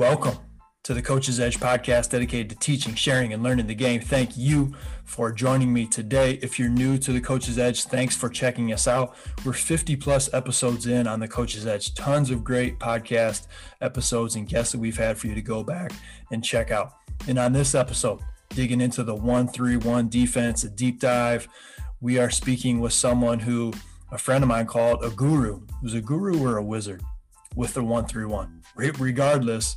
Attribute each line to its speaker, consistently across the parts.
Speaker 1: Welcome to the Coach's Edge podcast dedicated to teaching, sharing, and learning the game. Thank you for joining me today. If you're new to the Coach's Edge, thanks for checking us out. We're 50 plus episodes in on the Coach's Edge, tons of great podcast episodes and guests that we've had for you to go back and check out. And on this episode, digging into the 131 defense, a deep dive, we are speaking with someone who a friend of mine called a guru, who's a guru or a wizard with the 131. Regardless,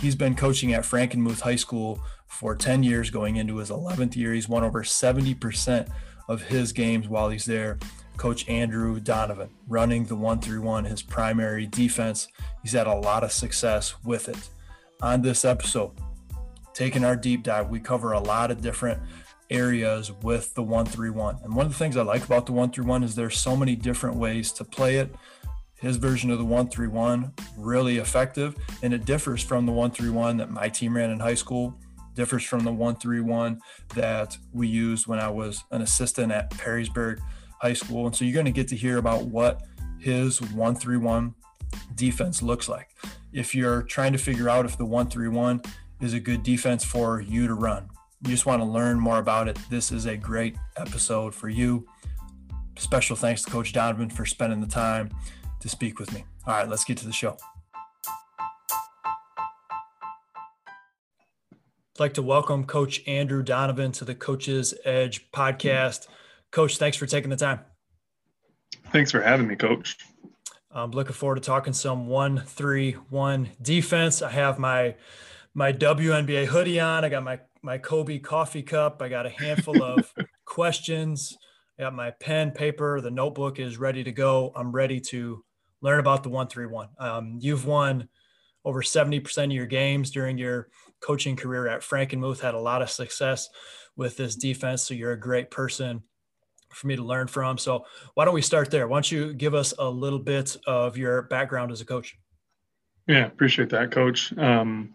Speaker 1: He's been coaching at Frankenmuth High School for 10 years, going into his 11th year. He's won over 70% of his games while he's there. Coach Andrew Donovan running the one through one, his primary defense. He's had a lot of success with it. On this episode, taking our deep dive, we cover a lot of different areas with the one through one. And one of the things I like about the one through one is there's so many different ways to play it his version of the 131 really effective and it differs from the 131 that my team ran in high school differs from the 131 that we used when i was an assistant at perrysburg high school. And so you're going to get to hear about what his 131 defense looks like. If you're trying to figure out if the 131 is a good defense for you to run you just want to learn more about it this is a great episode for you. Special thanks to coach donovan for spending the time to speak with me. All right, let's get to the show. I'd like to welcome Coach Andrew Donovan to the Coach's Edge podcast. Coach, thanks for taking the time.
Speaker 2: Thanks for having me, Coach.
Speaker 1: I'm looking forward to talking some one three one defense. I have my my WNBA hoodie on. I got my my Kobe coffee cup. I got a handful of questions. I got my pen, paper. The notebook is ready to go. I'm ready to learn about the 131. Um, you've won over 70% of your games during your coaching career at Frankenmuth, had a lot of success with this defense. So you're a great person for me to learn from. So why don't we start there? Why don't you give us a little bit of your background as a coach?
Speaker 2: Yeah, appreciate that, coach. Um,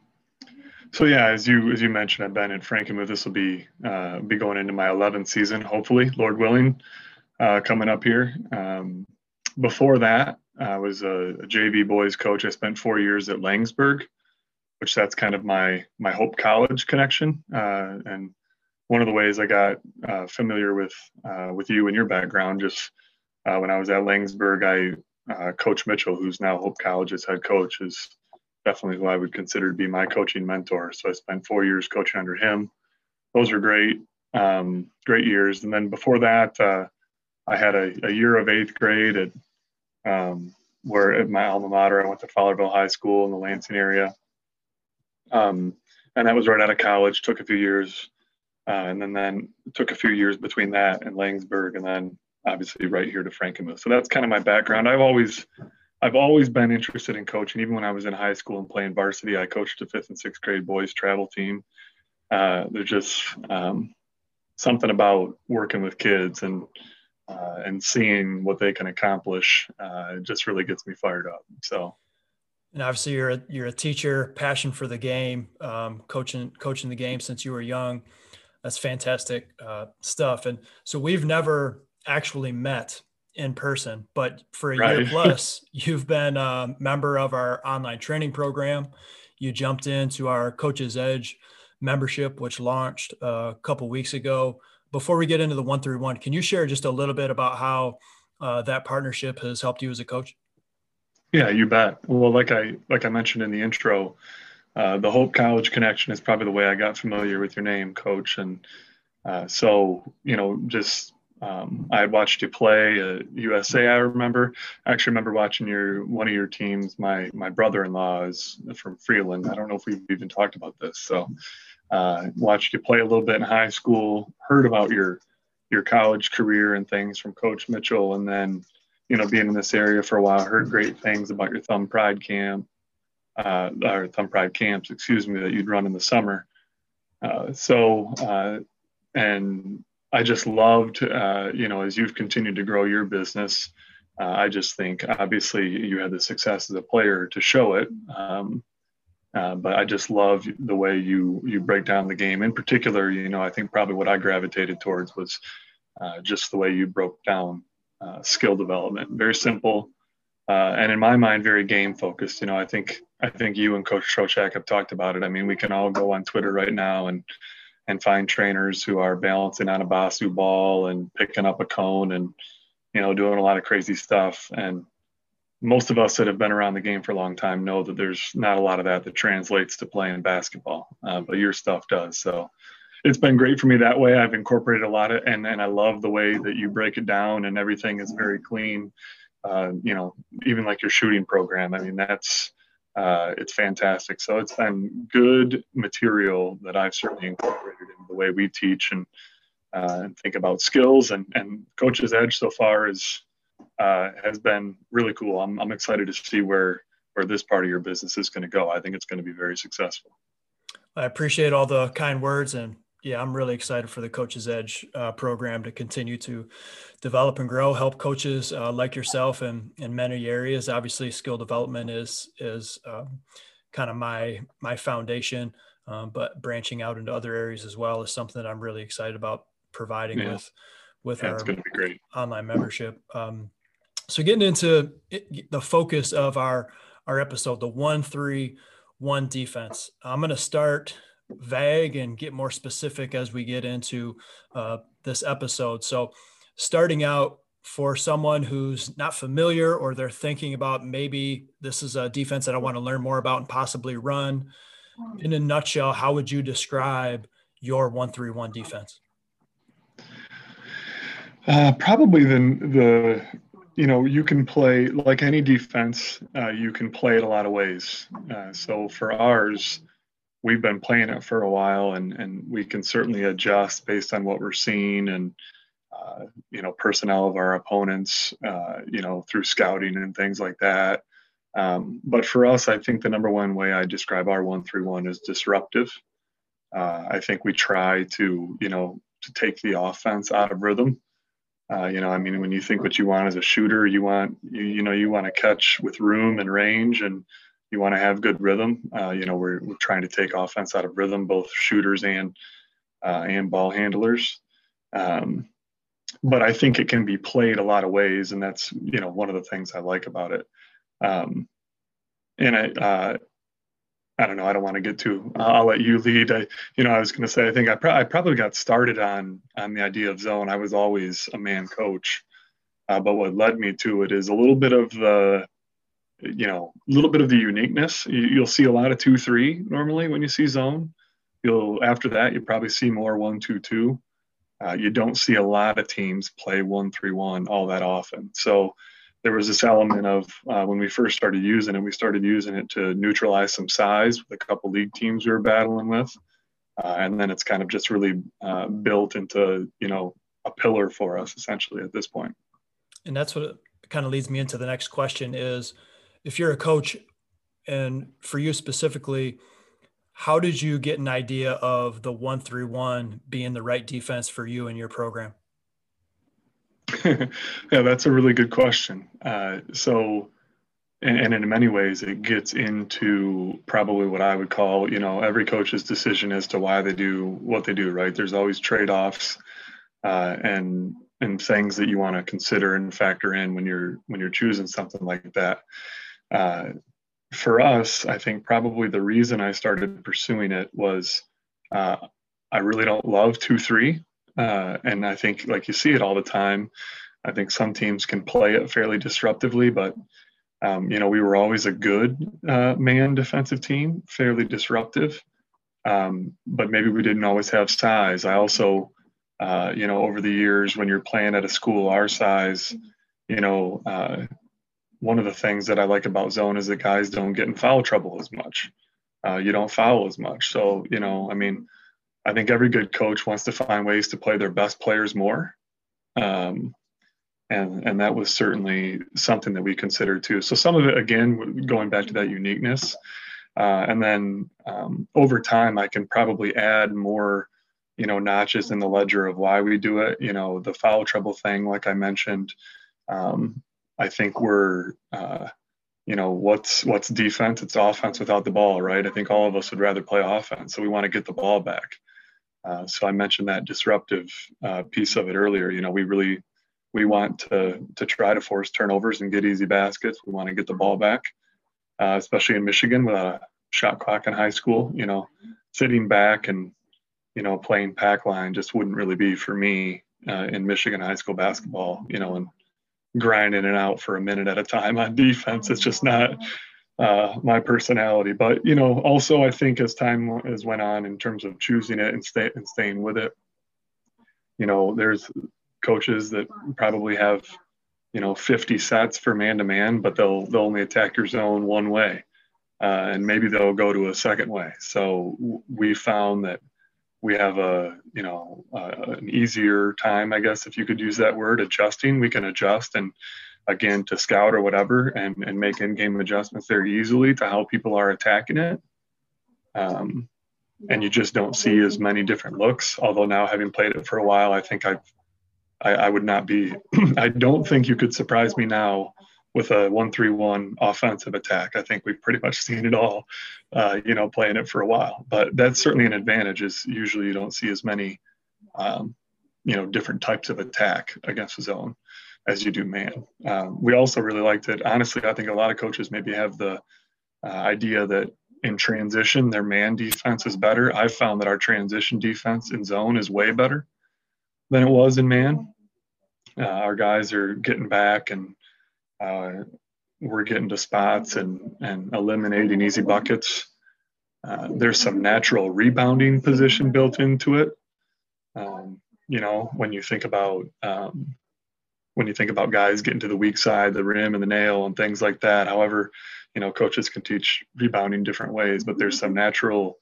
Speaker 2: so yeah, as you as you mentioned, I've been at Frankenmuth. This will be uh, be going into my 11th season, hopefully, Lord willing, uh, coming up here. Um, before that, I was a, a, JV boys coach. I spent four years at Laingsburg, which that's kind of my my Hope College connection. Uh, and one of the ways I got uh, familiar with uh, with you and your background, just uh, when I was at Laingsburg, I uh, Coach Mitchell, who's now Hope College's head coach, is definitely who I would consider to be my coaching mentor. So I spent four years coaching under him. Those were great, um, great years. And then before that, uh, I had a, a year of eighth grade at um, where at my alma mater, I went to Fowlerville High School in the Lansing area. Um, and that was right out of college, took a few years. Uh, and then, then took a few years between that and Laingsburg, and then obviously right here to Frankenmuth. So that's kind of my background. I've always, I've always been interested in coaching. Even when I was in high school and playing varsity, I coached a fifth and sixth grade boys travel team. Uh, there's just um, something about working with kids and uh, and seeing what they can accomplish uh, just really gets me fired up. So,
Speaker 1: and obviously you're a, you're a teacher, passion for the game, um, coaching coaching the game since you were young. That's fantastic uh, stuff. And so we've never actually met in person, but for a right. year plus, you've been a member of our online training program. You jumped into our Coach's Edge membership, which launched a couple weeks ago before we get into the one through one, can you share just a little bit about how uh, that partnership has helped you as a coach?
Speaker 2: Yeah, you bet. Well, like I like I mentioned in the intro, uh, the Hope College connection is probably the way I got familiar with your name, Coach. And uh, so, you know, just um, I had watched you play at USA. I remember. I actually remember watching your one of your teams. My my brother-in-law is from Freeland. I don't know if we've even talked about this. So uh, watched you play a little bit in high school, heard about your your college career and things from Coach Mitchell, and then you know being in this area for a while, heard great things about your Thumb Pride camp, uh, or Thumb Pride camps, excuse me, that you'd run in the summer. Uh, so, uh, and I just loved, uh, you know, as you've continued to grow your business. Uh, I just think obviously you had the success as a player to show it. Um, uh, but I just love the way you you break down the game. In particular, you know, I think probably what I gravitated towards was uh, just the way you broke down uh, skill development. Very simple, uh, and in my mind, very game focused. You know, I think I think you and Coach Trochak have talked about it. I mean, we can all go on Twitter right now and and find trainers who are balancing on a Bosu ball and picking up a cone and you know doing a lot of crazy stuff. And most of us that have been around the game for a long time know that there's not a lot of that that translates to playing basketball, uh, but your stuff does. So it's been great for me that way. I've incorporated a lot of, and and I love the way that you break it down and everything is very clean uh, you know, even like your shooting program. I mean, that's uh, it's fantastic. So it's been good material that I've certainly incorporated in the way we teach and uh, and think about skills. And and Coach's Edge so far is uh, has been really cool. I'm I'm excited to see where where this part of your business is going to go. I think it's going to be very successful.
Speaker 1: I appreciate all the kind words and yeah, I'm really excited for the Coach's Edge uh, program to continue to develop and grow, help coaches uh, like yourself in, in many areas. Obviously, skill development is is um, kind of my my foundation, um, but branching out into other areas as well is something that I'm really excited about providing yeah. with with
Speaker 2: yeah,
Speaker 1: our online membership. Um, so, getting into it, the focus of our our episode, the one three one defense. I'm going to start vague and get more specific as we get into uh, this episode. So, starting out for someone who's not familiar or they're thinking about maybe this is a defense that I want to learn more about and possibly run, in a nutshell, how would you describe your 131 defense?
Speaker 2: Uh, probably the, the, you know, you can play like any defense, uh, you can play it a lot of ways. Uh, so for ours, we've been playing it for a while and, and we can certainly adjust based on what we're seeing and uh, you know personnel of our opponents uh, you know through scouting and things like that. Um, but for us i think the number one way i describe our 131 is disruptive. Uh, i think we try to you know to take the offense out of rhythm uh, you know i mean when you think what you want as a shooter you want you, you know you want to catch with room and range and you want to have good rhythm. Uh, you know, we're, we're trying to take offense out of rhythm, both shooters and uh, and ball handlers. Um, but I think it can be played a lot of ways, and that's you know one of the things I like about it. Um, and I, uh, I don't know. I don't want to get too. I'll let you lead. I, you know, I was going to say. I think I, pro- I probably got started on on the idea of zone. I was always a man coach, uh, but what led me to it is a little bit of the you know, a little bit of the uniqueness. You, will see a lot of two three normally when you see zone. You'll after that you probably see more one two two. Uh, you don't see a lot of teams play one three one all that often. So there was this element of uh, when we first started using it, we started using it to neutralize some size with a couple league teams we were battling with, uh, and then it's kind of just really uh, built into you know a pillar for us essentially at this point.
Speaker 1: And that's what kind of leads me into the next question is if you're a coach and for you specifically, how did you get an idea of the one three one being the right defense for you and your program?
Speaker 2: yeah, that's a really good question. Uh, so, and, and, in many ways, it gets into probably what I would call, you know, every coach's decision as to why they do what they do. Right? There's always trade offs, uh, and and things that you want to consider and factor in when you're when you're choosing something like that uh, for us, I think probably the reason I started pursuing it was uh, I really don't love 2 3. Uh, and I think, like you see it all the time, I think some teams can play it fairly disruptively, but um, you know, we were always a good uh, man defensive team, fairly disruptive, um, but maybe we didn't always have size. I also, uh, you know, over the years, when you're playing at a school our size, you know, uh, one of the things that I like about zone is that guys don't get in foul trouble as much. Uh, you don't foul as much. So, you know, I mean, I think every good coach wants to find ways to play their best players more. Um, and, and that was certainly something that we considered too. So some of it, again, going back to that uniqueness. Uh, and then um, over time, I can probably add more, you know, notches in the ledger of why we do it. You know, the foul trouble thing, like I mentioned, um, I think we're, uh, you know, what's what's defense? It's offense without the ball, right? I think all of us would rather play offense, so we want to get the ball back. Uh, so I mentioned that disruptive uh, piece of it earlier. You know, we really we want to to try to force turnovers and get easy baskets. We want to get the ball back, uh, especially in Michigan with a shot clock in high school. You know, sitting back and you know playing pack line just wouldn't really be for me uh, in Michigan high school basketball. You know, and grinding it out for a minute at a time on defense. It's just not uh, my personality. But you know, also I think as time has went on in terms of choosing it and stay and staying with it, you know, there's coaches that probably have you know 50 sets for man to man, but they'll they'll only attack your zone one way, uh, and maybe they'll go to a second way. So we found that we have a you know uh, an easier time i guess if you could use that word adjusting we can adjust and again to scout or whatever and, and make in-game adjustments very easily to how people are attacking it um, and you just don't see as many different looks although now having played it for a while i think i've I, I would not be i don't think you could surprise me now with a one-three-one offensive attack. I think we've pretty much seen it all, uh, you know, playing it for a while. But that's certainly an advantage. Is usually you don't see as many, um, you know, different types of attack against the zone as you do man. Um, we also really liked it. Honestly, I think a lot of coaches maybe have the uh, idea that in transition their man defense is better. I've found that our transition defense in zone is way better than it was in man. Uh, our guys are getting back and uh, we're getting to spots and, and eliminating easy buckets. Uh, there's some natural rebounding position built into it. Um, you know, when you think about um, when you think about guys getting to the weak side, the rim and the nail and things like that. However, you know, coaches can teach rebounding different ways, but there's some natural,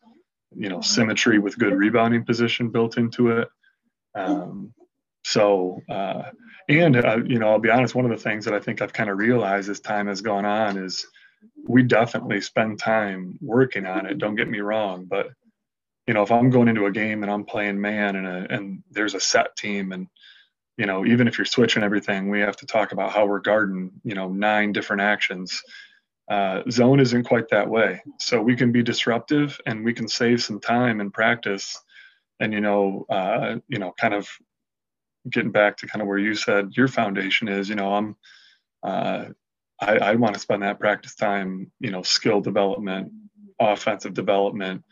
Speaker 2: you know, symmetry with good rebounding position built into it. Um, so, uh, and uh, you know, I'll be honest. One of the things that I think I've kind of realized as time has gone on is we definitely spend time working on it. Don't get me wrong, but you know, if I'm going into a game and I'm playing man and a, and there's a set team and you know, even if you're switching everything, we have to talk about how we're guarding, you know, nine different actions. Uh, zone isn't quite that way. So we can be disruptive and we can save some time in practice and, you know, uh, you know, kind of getting back to kind of where you said your foundation is, you know, I'm, uh, I, I want to spend that practice time, you know, skill development, offensive development,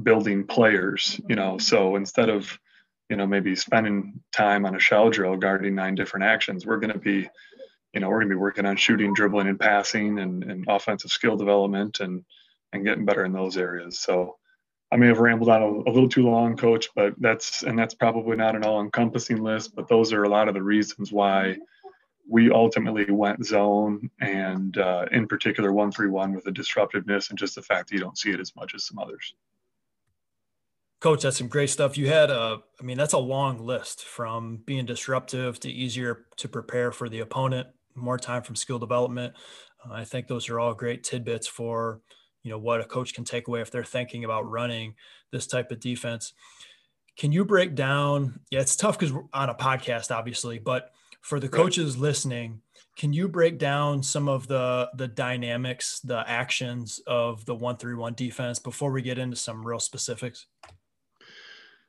Speaker 2: building players, you know. So instead of, you know, maybe spending time on a shell drill guarding nine different actions, we're going to be, you know, we're going to be working on shooting, dribbling, and passing, and, and offensive skill development, and and getting better in those areas. So I may have rambled on a, a, little too long, coach, but that's and that's probably not an all-encompassing list, but those are a lot of the reasons why we ultimately went zone and uh, in particular one three one with the disruptiveness and just the fact that you don't see it as much as some others.
Speaker 1: Coach, that's some great stuff. You had a, I mean, that's a long list from being disruptive to easier to prepare for the opponent, more time from skill development. Uh, I think those are all great tidbits for you know what a coach can take away if they're thinking about running this type of defense can you break down yeah it's tough because we're on a podcast obviously but for the coaches right. listening can you break down some of the the dynamics the actions of the 131 defense before we get into some real specifics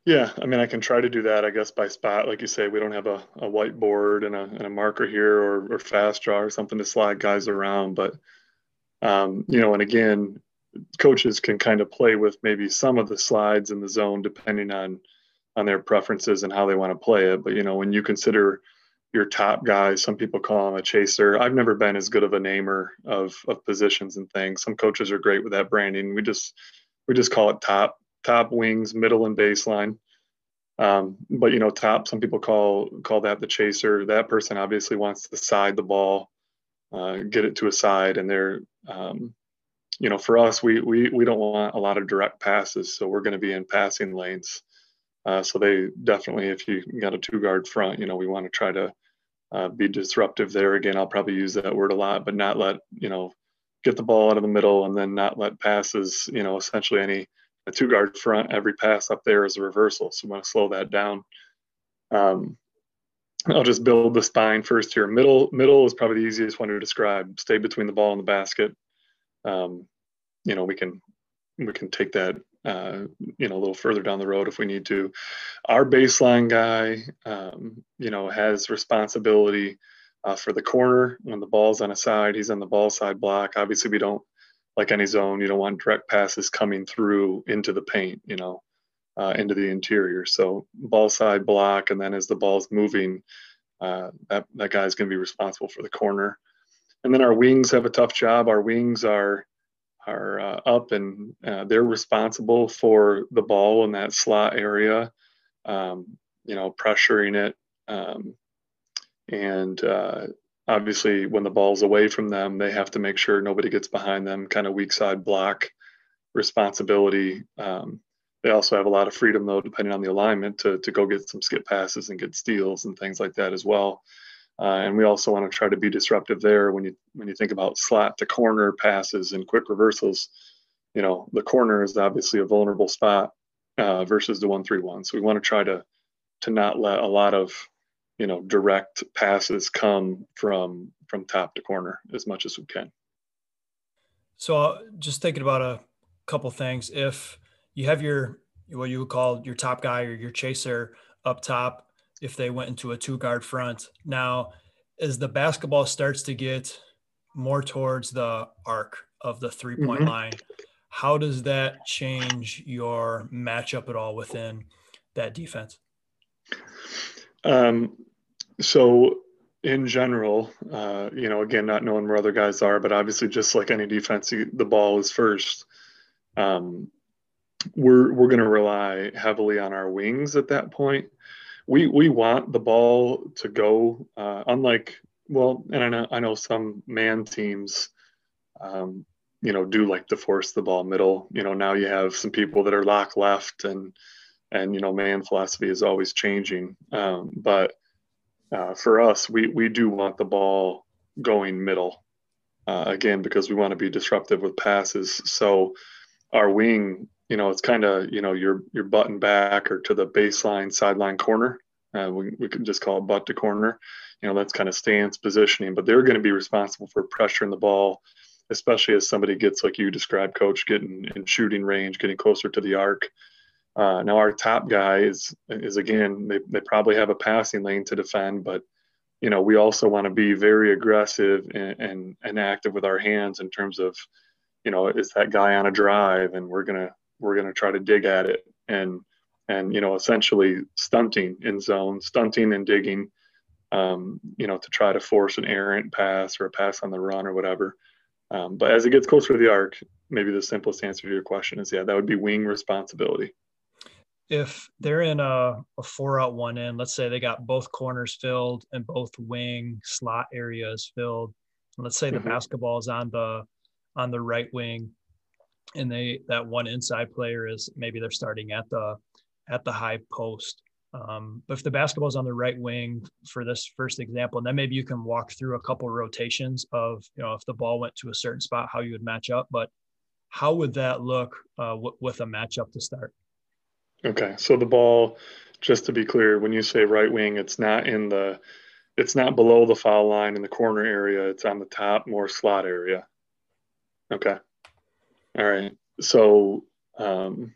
Speaker 2: yeah i mean i can try to do that i guess by spot like you say we don't have a, a whiteboard and a, and a marker here or, or fast draw or something to slide guys around but um, you know, and again, coaches can kind of play with maybe some of the slides in the zone depending on on their preferences and how they want to play it. But you know, when you consider your top guys, some people call him a chaser. I've never been as good of a namer of of positions and things. Some coaches are great with that branding. We just we just call it top top wings, middle and baseline. Um, but you know, top. Some people call call that the chaser. That person obviously wants to side the ball, uh, get it to a side, and they're um, you know, for us, we we we don't want a lot of direct passes, so we're going to be in passing lanes. Uh, so they definitely, if you got a two guard front, you know, we want to try to uh, be disruptive there. Again, I'll probably use that word a lot, but not let you know get the ball out of the middle and then not let passes. You know, essentially any a two guard front, every pass up there is a reversal. So I'm going to slow that down. Um, I'll just build the spine first here. Middle middle is probably the easiest one to describe. Stay between the ball and the basket. Um, you know, we can we can take that uh, you know, a little further down the road if we need to. Our baseline guy, um, you know, has responsibility uh, for the corner when the ball's on a side. He's on the ball side block. Obviously, we don't like any zone. You don't want direct passes coming through into the paint. You know, uh, into the interior. So ball side block, and then as the ball's moving, uh, that that guy's going to be responsible for the corner. And then our wings have a tough job. Our wings are are uh, up and uh, they're responsible for the ball in that slot area, um, you know, pressuring it. Um, and uh, obviously, when the ball's away from them, they have to make sure nobody gets behind them, kind of weak side block responsibility. Um, they also have a lot of freedom, though, depending on the alignment, to, to go get some skip passes and get steals and things like that as well. Uh, and we also want to try to be disruptive there when you when you think about slot to corner passes and quick reversals. You know, the corner is obviously a vulnerable spot uh, versus the one three one. So we want to try to to not let a lot of you know direct passes come from from top to corner as much as we can.
Speaker 1: So uh, just thinking about a couple things. If you have your what you would call your top guy or your chaser up top, if they went into a two guard front. Now, as the basketball starts to get more towards the arc of the three point mm-hmm. line, how does that change your matchup at all within that defense?
Speaker 2: Um, so, in general, uh, you know, again, not knowing where other guys are, but obviously, just like any defense, the ball is first. Um, we're we're going to rely heavily on our wings at that point we we want the ball to go. Uh, unlike well, and I know I know some man teams, um, you know, do like to force the ball middle. You know, now you have some people that are lock left, and and you know, man philosophy is always changing. Um, but uh, for us, we we do want the ball going middle. Uh, again, because we want to be disruptive with passes. So our wing you know, it's kind of, you know, your your button back or to the baseline sideline corner. Uh, we, we could just call it butt to corner. You know, that's kind of stance positioning, but they're going to be responsible for pressuring the ball, especially as somebody gets, like you described, coach, getting in shooting range, getting closer to the arc. Uh, now our top guy is, is again, they, they probably have a passing lane to defend, but you know, we also want to be very aggressive and, and, and active with our hands in terms of, you know, is that guy on a drive and we're to, we're to try to dig at it and and you know essentially stunting in zone stunting and digging um, you know to try to force an errant pass or a pass on the run or whatever. Um, but as it gets closer to the arc maybe the simplest answer to your question is yeah that would be wing responsibility
Speaker 1: if they're in a, a four out one in let's say they got both corners filled and both wing slot areas filled let's say the mm-hmm. basketball is on the on the right wing and they that one inside player is maybe they're starting at the at the high post. Um, but if the basketball is on the right wing for this first example, and then maybe you can walk through a couple of rotations of you know if the ball went to a certain spot, how you would match up. But how would that look uh, w- with a matchup to start?
Speaker 2: Okay, so the ball, just to be clear, when you say right wing, it's not in the, it's not below the foul line in the corner area. It's on the top, more slot area. Okay. All right. So, um,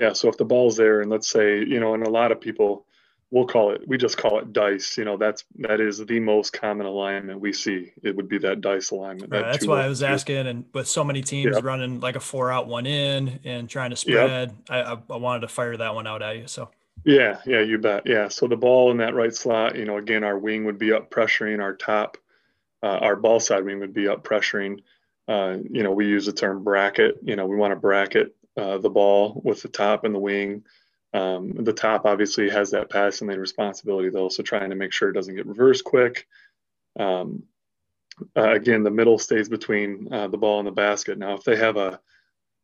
Speaker 2: yeah. So if the ball's there, and let's say, you know, and a lot of people, we'll call it, we just call it dice. You know, that's that is the most common alignment we see. It would be that dice alignment.
Speaker 1: That that's why I was two. asking. And with so many teams running like a four out, one in, and trying to spread, I, I wanted to fire that one out at you. So.
Speaker 2: Yeah, yeah, you bet. Yeah. So the ball in that right slot, you know, again, our wing would be up pressuring our top, uh, our ball side wing would be up pressuring uh, you know, we use the term bracket. You know, we want to bracket uh, the ball with the top and the wing. Um, the top obviously has that passing lane responsibility, though, so trying to make sure it doesn't get reversed quick. Um, uh, again, the middle stays between uh, the ball and the basket. Now, if they have a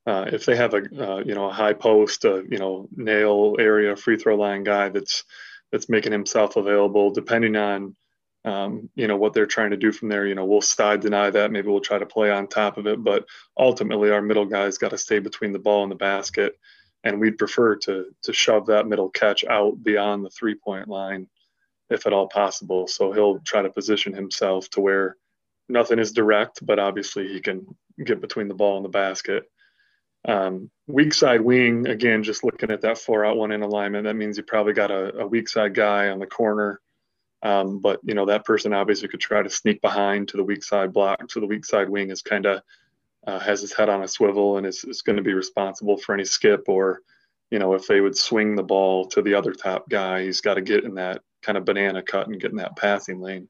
Speaker 2: uh, if they have a uh, you know a high post, you know nail area free throw line guy that's that's making himself available, depending on um, you know what they're trying to do from there. You know, we'll side deny that. Maybe we'll try to play on top of it, but ultimately our middle guy's got to stay between the ball and the basket, and we'd prefer to to shove that middle catch out beyond the three point line, if at all possible. So he'll try to position himself to where nothing is direct, but obviously he can get between the ball and the basket. Um, weak side wing, again, just looking at that four out one in alignment, that means you probably got a, a weak side guy on the corner. Um, but you know that person obviously could try to sneak behind to the weak side block. So the weak side wing is kind of uh, has his head on a swivel and is, is going to be responsible for any skip or you know if they would swing the ball to the other top guy, he's got to get in that kind of banana cut and get in that passing lane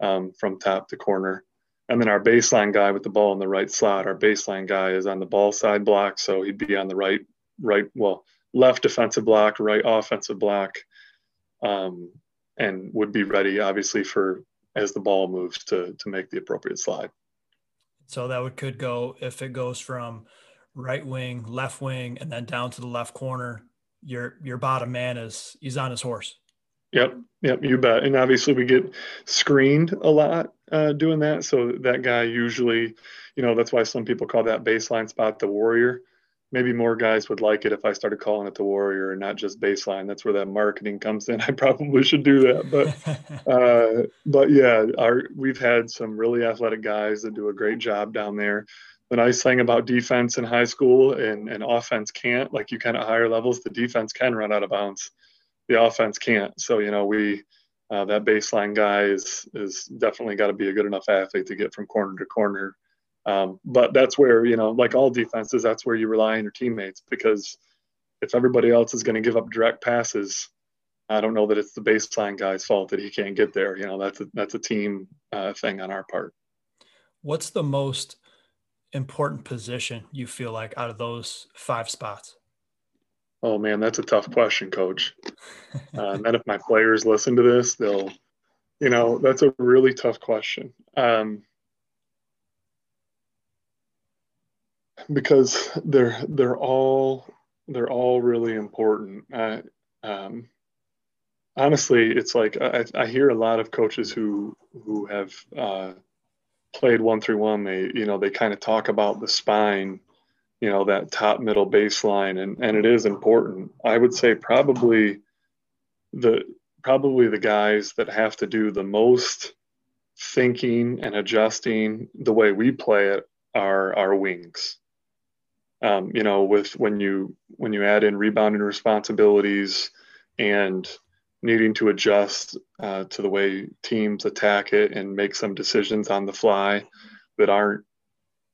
Speaker 2: um, from top to corner. And then our baseline guy with the ball in the right slot, our baseline guy is on the ball side block, so he'd be on the right, right, well, left defensive block, right offensive block, um, and would be ready, obviously, for as the ball moves to to make the appropriate slide.
Speaker 1: So that would could go if it goes from right wing, left wing, and then down to the left corner. Your your bottom man is he's on his horse.
Speaker 2: Yep, yep, you bet. And obviously, we get screened a lot uh, doing that. So that guy usually, you know, that's why some people call that baseline spot the warrior. Maybe more guys would like it if I started calling it the warrior and not just baseline. That's where that marketing comes in. I probably should do that, but uh, but yeah, our we've had some really athletic guys that do a great job down there. The nice thing about defense in high school and, and offense can't, like you kind of higher levels, the defense can run out of bounds the offense can't. So you know we uh, that baseline guy is is definitely got to be a good enough athlete to get from corner to corner. Um, but that's where you know, like all defenses, that's where you rely on your teammates because if everybody else is going to give up direct passes, I don't know that it's the baseline guy's fault that he can't get there. You know, that's a, that's a team uh, thing on our part.
Speaker 1: What's the most important position you feel like out of those five spots?
Speaker 2: Oh man, that's a tough question, Coach. Uh, and if my players listen to this, they'll, you know, that's a really tough question. Um, because they're they're all they're all really important. I, um, honestly, it's like I, I hear a lot of coaches who who have uh, played one through one. They you know they kind of talk about the spine you know that top middle baseline and and it is important i would say probably the probably the guys that have to do the most thinking and adjusting the way we play it are our wings um, you know with when you when you add in rebounding responsibilities and needing to adjust uh, to the way teams attack it and make some decisions on the fly that aren't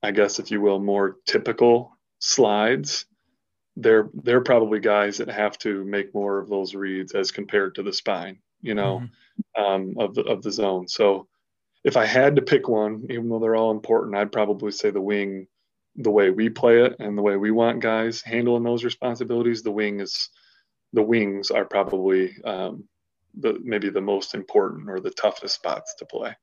Speaker 2: i guess if you will more typical slides, they're they're probably guys that have to make more of those reads as compared to the spine, you know, mm-hmm. um, of the of the zone. So if I had to pick one, even though they're all important, I'd probably say the wing, the way we play it and the way we want guys handling those responsibilities. The wing is the wings are probably um, the maybe the most important or the toughest spots to play.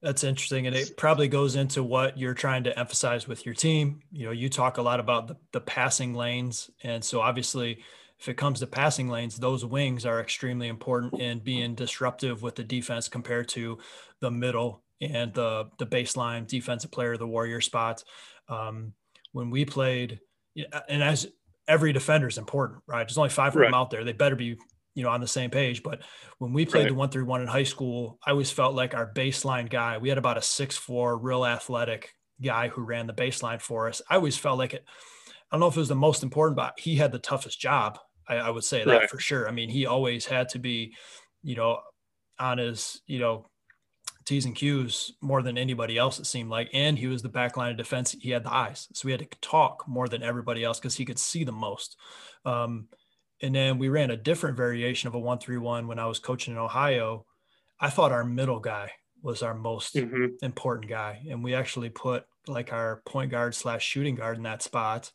Speaker 1: That's interesting. And it probably goes into what you're trying to emphasize with your team. You know, you talk a lot about the, the passing lanes. And so obviously, if it comes to passing lanes, those wings are extremely important in being disruptive with the defense compared to the middle and the the baseline defensive player, the warrior spot. Um, when we played, and as every defender is important, right? There's only five of right. them out there. They better be you know on the same page but when we played right. the one through one in high school i always felt like our baseline guy we had about a six four real athletic guy who ran the baseline for us i always felt like it i don't know if it was the most important but he had the toughest job i, I would say that right. for sure i mean he always had to be you know on his you know T's and Q's more than anybody else, it seemed like. And he was the back line of defense. He had the eyes. So we had to talk more than everybody else because he could see the most. Um, and then we ran a different variation of a one three one when I was coaching in Ohio. I thought our middle guy was our most mm-hmm. important guy, and we actually put like our point guard slash shooting guard in that spot,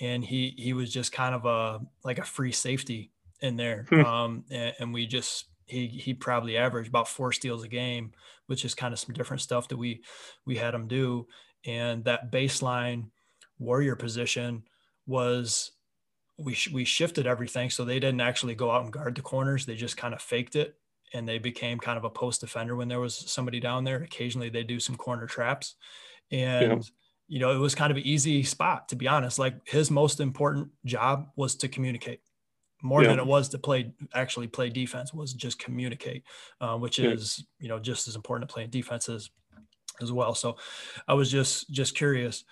Speaker 1: and he he was just kind of a like a free safety in there, hmm. um, and, and we just he he probably averaged about four steals a game, which is kind of some different stuff that we we had him do, and that baseline warrior position was we sh- we shifted everything so they didn't actually go out and guard the corners they just kind of faked it and they became kind of a post defender when there was somebody down there. Occasionally they do some corner traps. And yeah. you know it was kind of an easy spot to be honest. Like his most important job was to communicate more yeah. than it was to play actually play defense was just communicate uh, which yeah. is you know just as important to play defenses as well so i was just just curious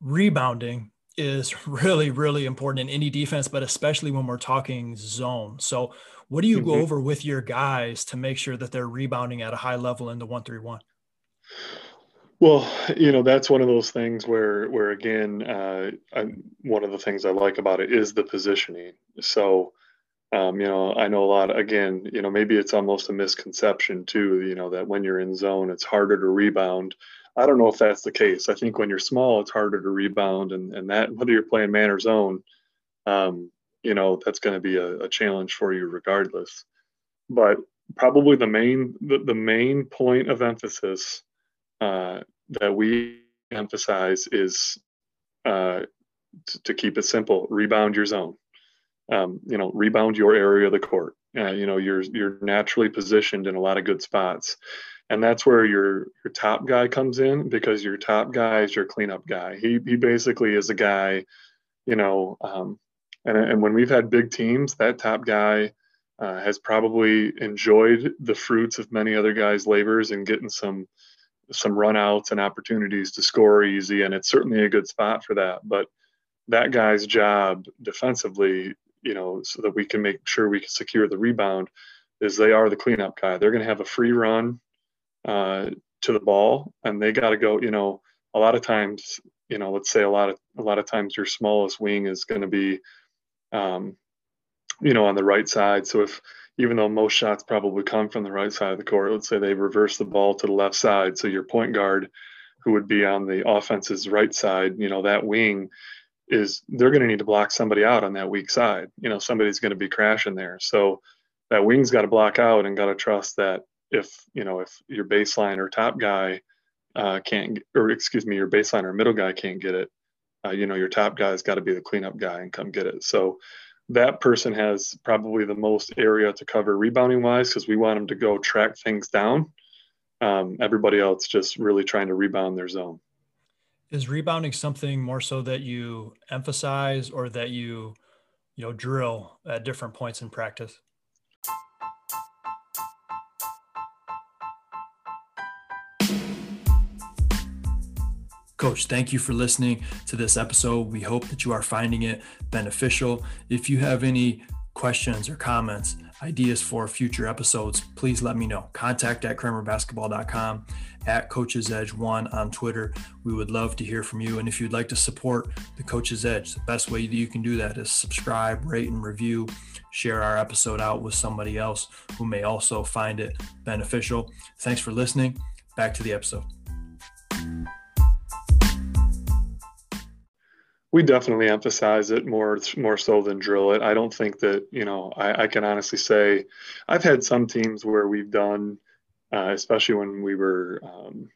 Speaker 1: rebounding is really, really important in any defense, but especially when we're talking zone. So, what do you mm-hmm. go over with your guys to make sure that they're rebounding at a high level in the one three one?
Speaker 2: Well, you know that's one of those things where, where again, uh, one of the things I like about it is the positioning. So, um, you know, I know a lot. Again, you know, maybe it's almost a misconception too. You know that when you're in zone, it's harder to rebound. I don't know if that's the case. I think when you're small, it's harder to rebound, and and that whether you're playing man or zone, um, you know, that's going to be a, a, challenge for you regardless. But probably the main the, the main point of emphasis uh, that we emphasize is uh, to, to keep it simple: rebound your zone um, you know, rebound your area of the court. Uh, you know, you're you're naturally positioned in a lot of good spots, and that's where your your top guy comes in because your top guy is your cleanup guy. He he basically is a guy, you know, um, and and when we've had big teams, that top guy. Uh, has probably enjoyed the fruits of many other guys' labors and getting some some runouts and opportunities to score easy, and it's certainly a good spot for that. But that guy's job defensively you know, so that we can make sure we can secure the rebound, is they are the cleanup guy. They're going to have a free run uh, to the ball, and they got to go. You know, a lot of times, you know, let's say a lot of a lot of times your smallest wing is going to be, um, you know, on the right side. So if even though most shots probably come from the right side of the court, let's say they reverse the ball to the left side, so your point guard, who would be on the offense's right side, you know, that wing is they're going to need to block somebody out on that weak side. You know, somebody's going to be crashing there. So that wing's got to block out and got to trust that if you know if your baseline or top guy uh, can't, or excuse me, your baseline or middle guy can't get it, uh, you know, your top guy's got to be the cleanup guy and come get it. So that person has probably the most area to cover rebounding wise because we want them to go track things down. Um, everybody else just really trying to rebound their zone
Speaker 1: is rebounding something more so that you emphasize or that you you know drill at different points in practice Coach, thank you for listening to this episode. We hope that you are finding it beneficial. If you have any questions or comments, ideas for future episodes, please let me know. Contact at kramerbasketball.com at Coach's Edge One on Twitter. We would love to hear from you. And if you'd like to support the Coach's Edge, the best way that you can do that is subscribe, rate, and review. Share our episode out with somebody else who may also find it beneficial. Thanks for listening. Back to the episode.
Speaker 2: We definitely emphasize it more more so than drill it. I don't think that you know I, I can honestly say I've had some teams where we've done uh, especially when we were um,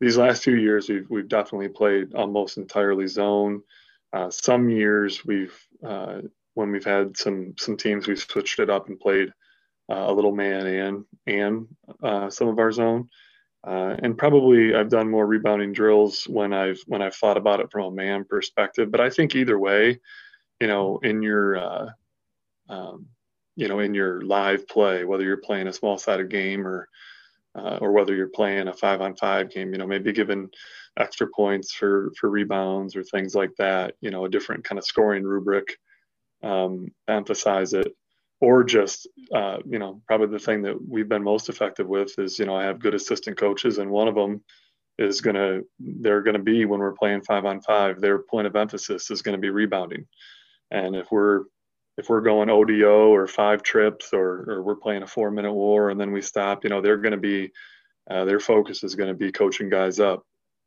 Speaker 2: these last few years. We've we've definitely played almost entirely zone. Uh, some years we've uh, when we've had some some teams we've switched it up and played uh, a little man and and uh, some of our zone. Uh, and probably I've done more rebounding drills when I've when I've thought about it from a man perspective. But I think either way, you know, in your um, you know in your live play, whether you're playing a small sided game or uh, or whether you're playing a five on five game, you know, maybe given extra points for for rebounds or things like that, you know, a different kind of scoring rubric, um, emphasize it, or just uh, you know, probably the thing that we've been most effective with is you know I have good assistant coaches, and one of them is gonna they're gonna be when we're playing five on five, their point of emphasis is gonna be rebounding, and if we're if we're going ODO or five trips or, or we're playing a four minute war and then we stop, you know, they're going to be, uh, their focus is going to be coaching guys up,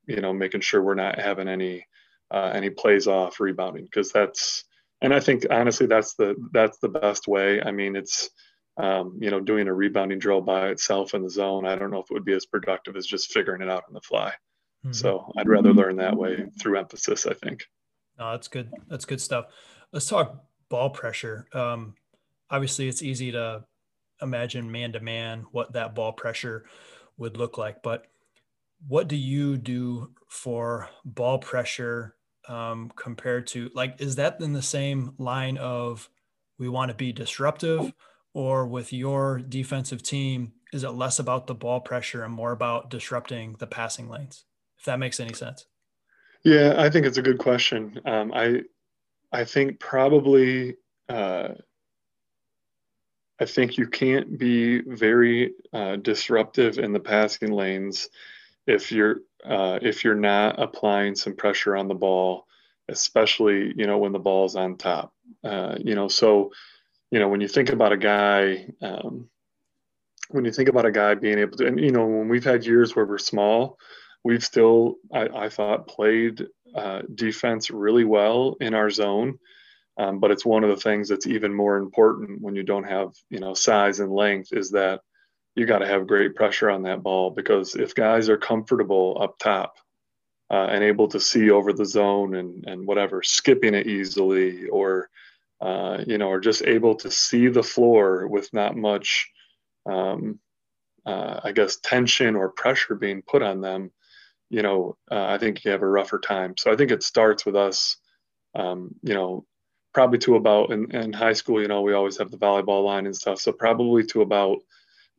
Speaker 2: you know, making sure we're not having any, uh, any plays off rebounding because that's, and I think honestly, that's the, that's the best way. I mean, it's, um, you know, doing a rebounding drill by itself in the zone. I don't know if it would be as productive as just figuring it out on the fly. Mm-hmm. So I'd rather learn that way through emphasis, I think.
Speaker 1: No, that's good. That's good stuff. Let's talk ball pressure. Um, obviously, it's easy to imagine man to man what that ball pressure would look like, but what do you do for ball pressure um, compared to like is that in the same line of we want to be disruptive? Or with your defensive team is it less about the ball pressure and more about disrupting the passing lanes? If that makes any sense.
Speaker 2: Yeah, I think it's a good question. Um, I I think probably uh, I think you can't be very uh, disruptive in the passing lanes if you're uh, if you're not applying some pressure on the ball, especially you know when the ball's on top. Uh, you know, so you know when you think about a guy, um, when you think about a guy being able to, and you know when we've had years where we're small, we've still I, I thought played uh, defense really well in our zone. Um, but it's one of the things that's even more important when you don't have you know size and length is that you got to have great pressure on that ball because if guys are comfortable up top uh, and able to see over the zone and, and whatever, skipping it easily or, uh, you know, or just able to see the floor with not much, um, uh, I guess, tension or pressure being put on them, you know, uh, I think you have a rougher time. So I think it starts with us, um, you know, probably to about in, in high school, you know, we always have the volleyball line and stuff. So probably to about –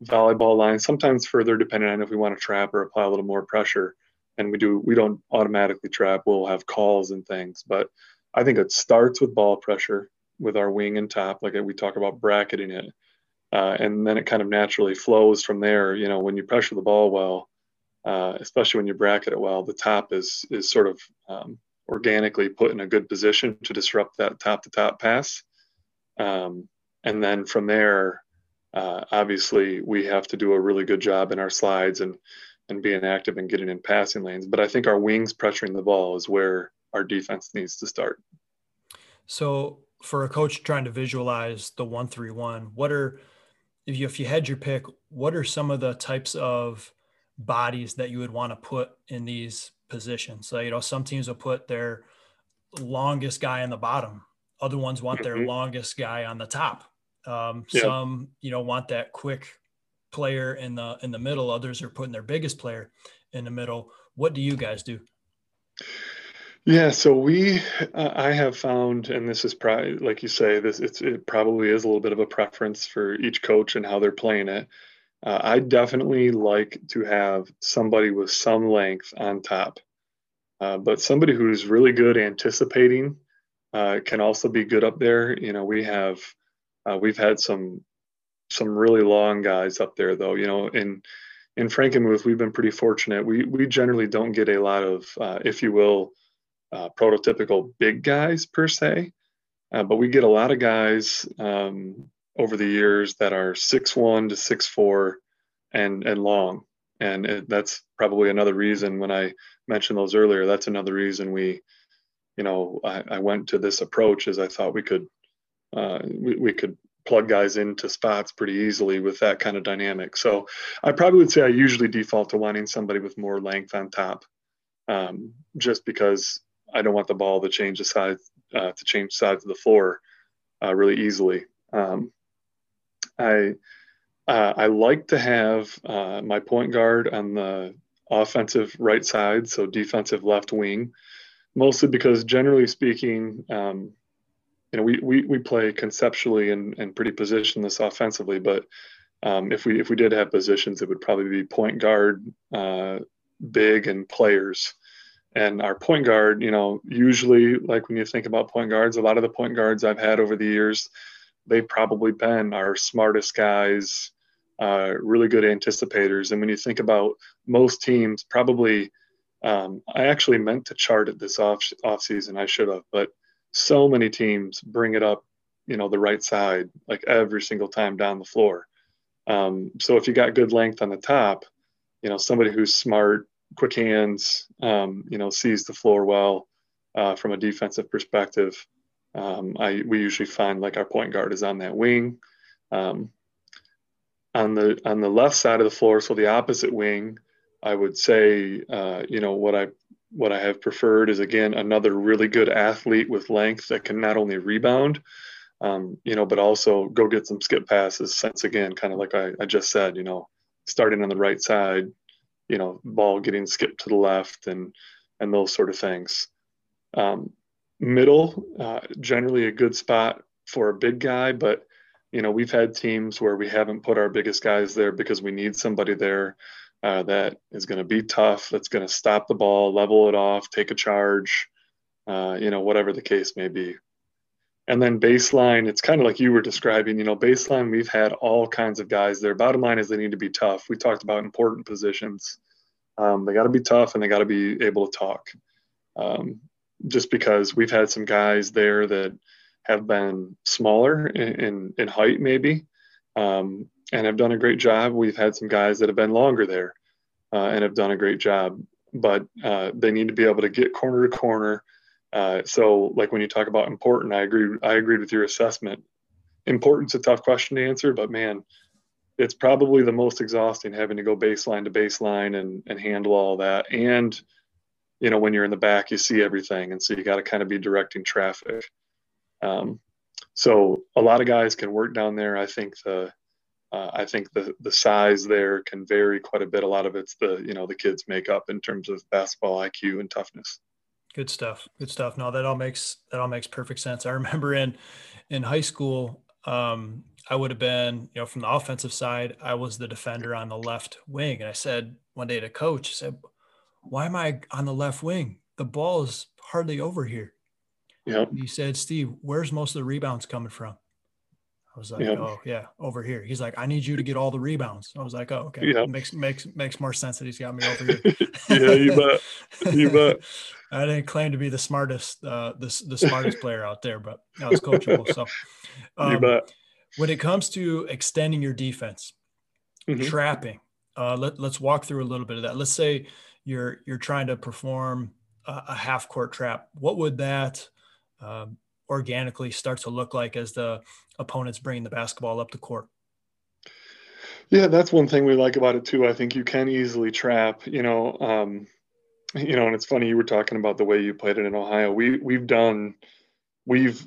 Speaker 2: volleyball line, sometimes further depending on if we want to trap or apply a little more pressure. And we do we don't automatically trap, we'll have calls and things. But I think it starts with ball pressure with our wing and top, like we talk about bracketing it. Uh, and then it kind of naturally flows from there. You know, when you pressure the ball well, uh, especially when you bracket it well, the top is is sort of um, organically put in a good position to disrupt that top to top pass. Um, and then from there, uh, obviously we have to do a really good job in our slides and and being active and getting in passing lanes. But I think our wings pressuring the ball is where our defense needs to start.
Speaker 1: So for a coach trying to visualize the one three one, what are if you if you had your pick, what are some of the types of bodies that you would want to put in these positions? So you know, some teams will put their longest guy on the bottom. Other ones want their mm-hmm. longest guy on the top. Um, yeah. Some, you know, want that quick player in the in the middle. Others are putting their biggest player in the middle. What do you guys do?
Speaker 2: Yeah, so we, uh, I have found, and this is probably like you say, this it's it probably is a little bit of a preference for each coach and how they're playing it. Uh, I definitely like to have somebody with some length on top, uh, but somebody who's really good anticipating uh, can also be good up there. You know, we have uh, we've had some some really long guys up there though. You know, in in Frankenmuth, we've been pretty fortunate. We we generally don't get a lot of, uh, if you will, uh, prototypical big guys per se, uh, but we get a lot of guys um, over the years that are six one to six four, and and long. And it, that's probably another reason when I mentioned those earlier. That's another reason we, you know, I, I went to this approach is I thought we could uh, we, we could plug guys into spots pretty easily with that kind of dynamic. So I probably would say I usually default to wanting somebody with more length on top, um, just because I don't want the ball to change the size uh, to change sides of the floor uh, really easily. Um, I uh, I like to have uh, my point guard on the offensive right side, so defensive left wing, mostly because generally speaking. Um, you know, we, we, we play conceptually and, and pretty positionless offensively, but um, if we if we did have positions, it would probably be point guard, uh, big, and players. And our point guard, you know, usually like when you think about point guards, a lot of the point guards I've had over the years, they've probably been our smartest guys, uh, really good anticipators. And when you think about most teams, probably um, I actually meant to chart it this off off season. I should have, but so many teams bring it up, you know, the right side like every single time down the floor. Um, so if you got good length on the top, you know, somebody who's smart, quick hands, um, you know, sees the floor well uh, from a defensive perspective. Um, I we usually find like our point guard is on that wing. Um, on the on the left side of the floor, so the opposite wing, I would say, uh, you know, what I what I have preferred is again another really good athlete with length that can not only rebound, um, you know, but also go get some skip passes. Since again, kind of like I, I, just said, you know, starting on the right side, you know, ball getting skipped to the left and and those sort of things. Um, middle, uh, generally a good spot for a big guy, but you know, we've had teams where we haven't put our biggest guys there because we need somebody there uh, that is going to be tough, that's going to stop the ball, level it off, take a charge, uh, you know, whatever the case may be. And then baseline, it's kind of like you were describing, you know, baseline, we've had all kinds of guys there. Bottom line is they need to be tough. We talked about important positions. Um, they got to be tough and they got to be able to talk. Um, just because we've had some guys there that have been smaller in, in, in height, maybe, um, and have done a great job. We've had some guys that have been longer there uh, and have done a great job, but uh, they need to be able to get corner to corner. Uh, so, like when you talk about important, I agree. I agreed with your assessment. Important's a tough question to answer, but man, it's probably the most exhausting having to go baseline to baseline and and handle all that. And you know, when you're in the back, you see everything, and so you got to kind of be directing traffic. Um, so a lot of guys can work down there. I think the uh, I think the the size there can vary quite a bit. A lot of it's the you know the kids make up in terms of basketball IQ and toughness.
Speaker 1: Good stuff. Good stuff. No, that all makes that all makes perfect sense. I remember in in high school, um, I would have been you know from the offensive side, I was the defender on the left wing, and I said one day to coach, I said, "Why am I on the left wing? The ball is hardly over here."
Speaker 2: Yeah.
Speaker 1: He said, "Steve, where's most of the rebounds coming from?" I was like, yep. oh yeah, over here. He's like, I need you to get all the rebounds. I was like, oh okay, yep. makes makes makes more sense that he's got me over here.
Speaker 2: yeah, you bet, you bet.
Speaker 1: I didn't claim to be the smartest, uh, the the smartest player out there, but I was coachable. So,
Speaker 2: um, you bet.
Speaker 1: When it comes to extending your defense, mm-hmm. trapping, uh, let let's walk through a little bit of that. Let's say you're you're trying to perform a, a half court trap. What would that um, organically start to look like as the opponents bringing the basketball up the court.
Speaker 2: Yeah, that's one thing we like about it too. I think you can easily trap, you know, um, you know, and it's funny you were talking about the way you played it in Ohio. We we've done, we've,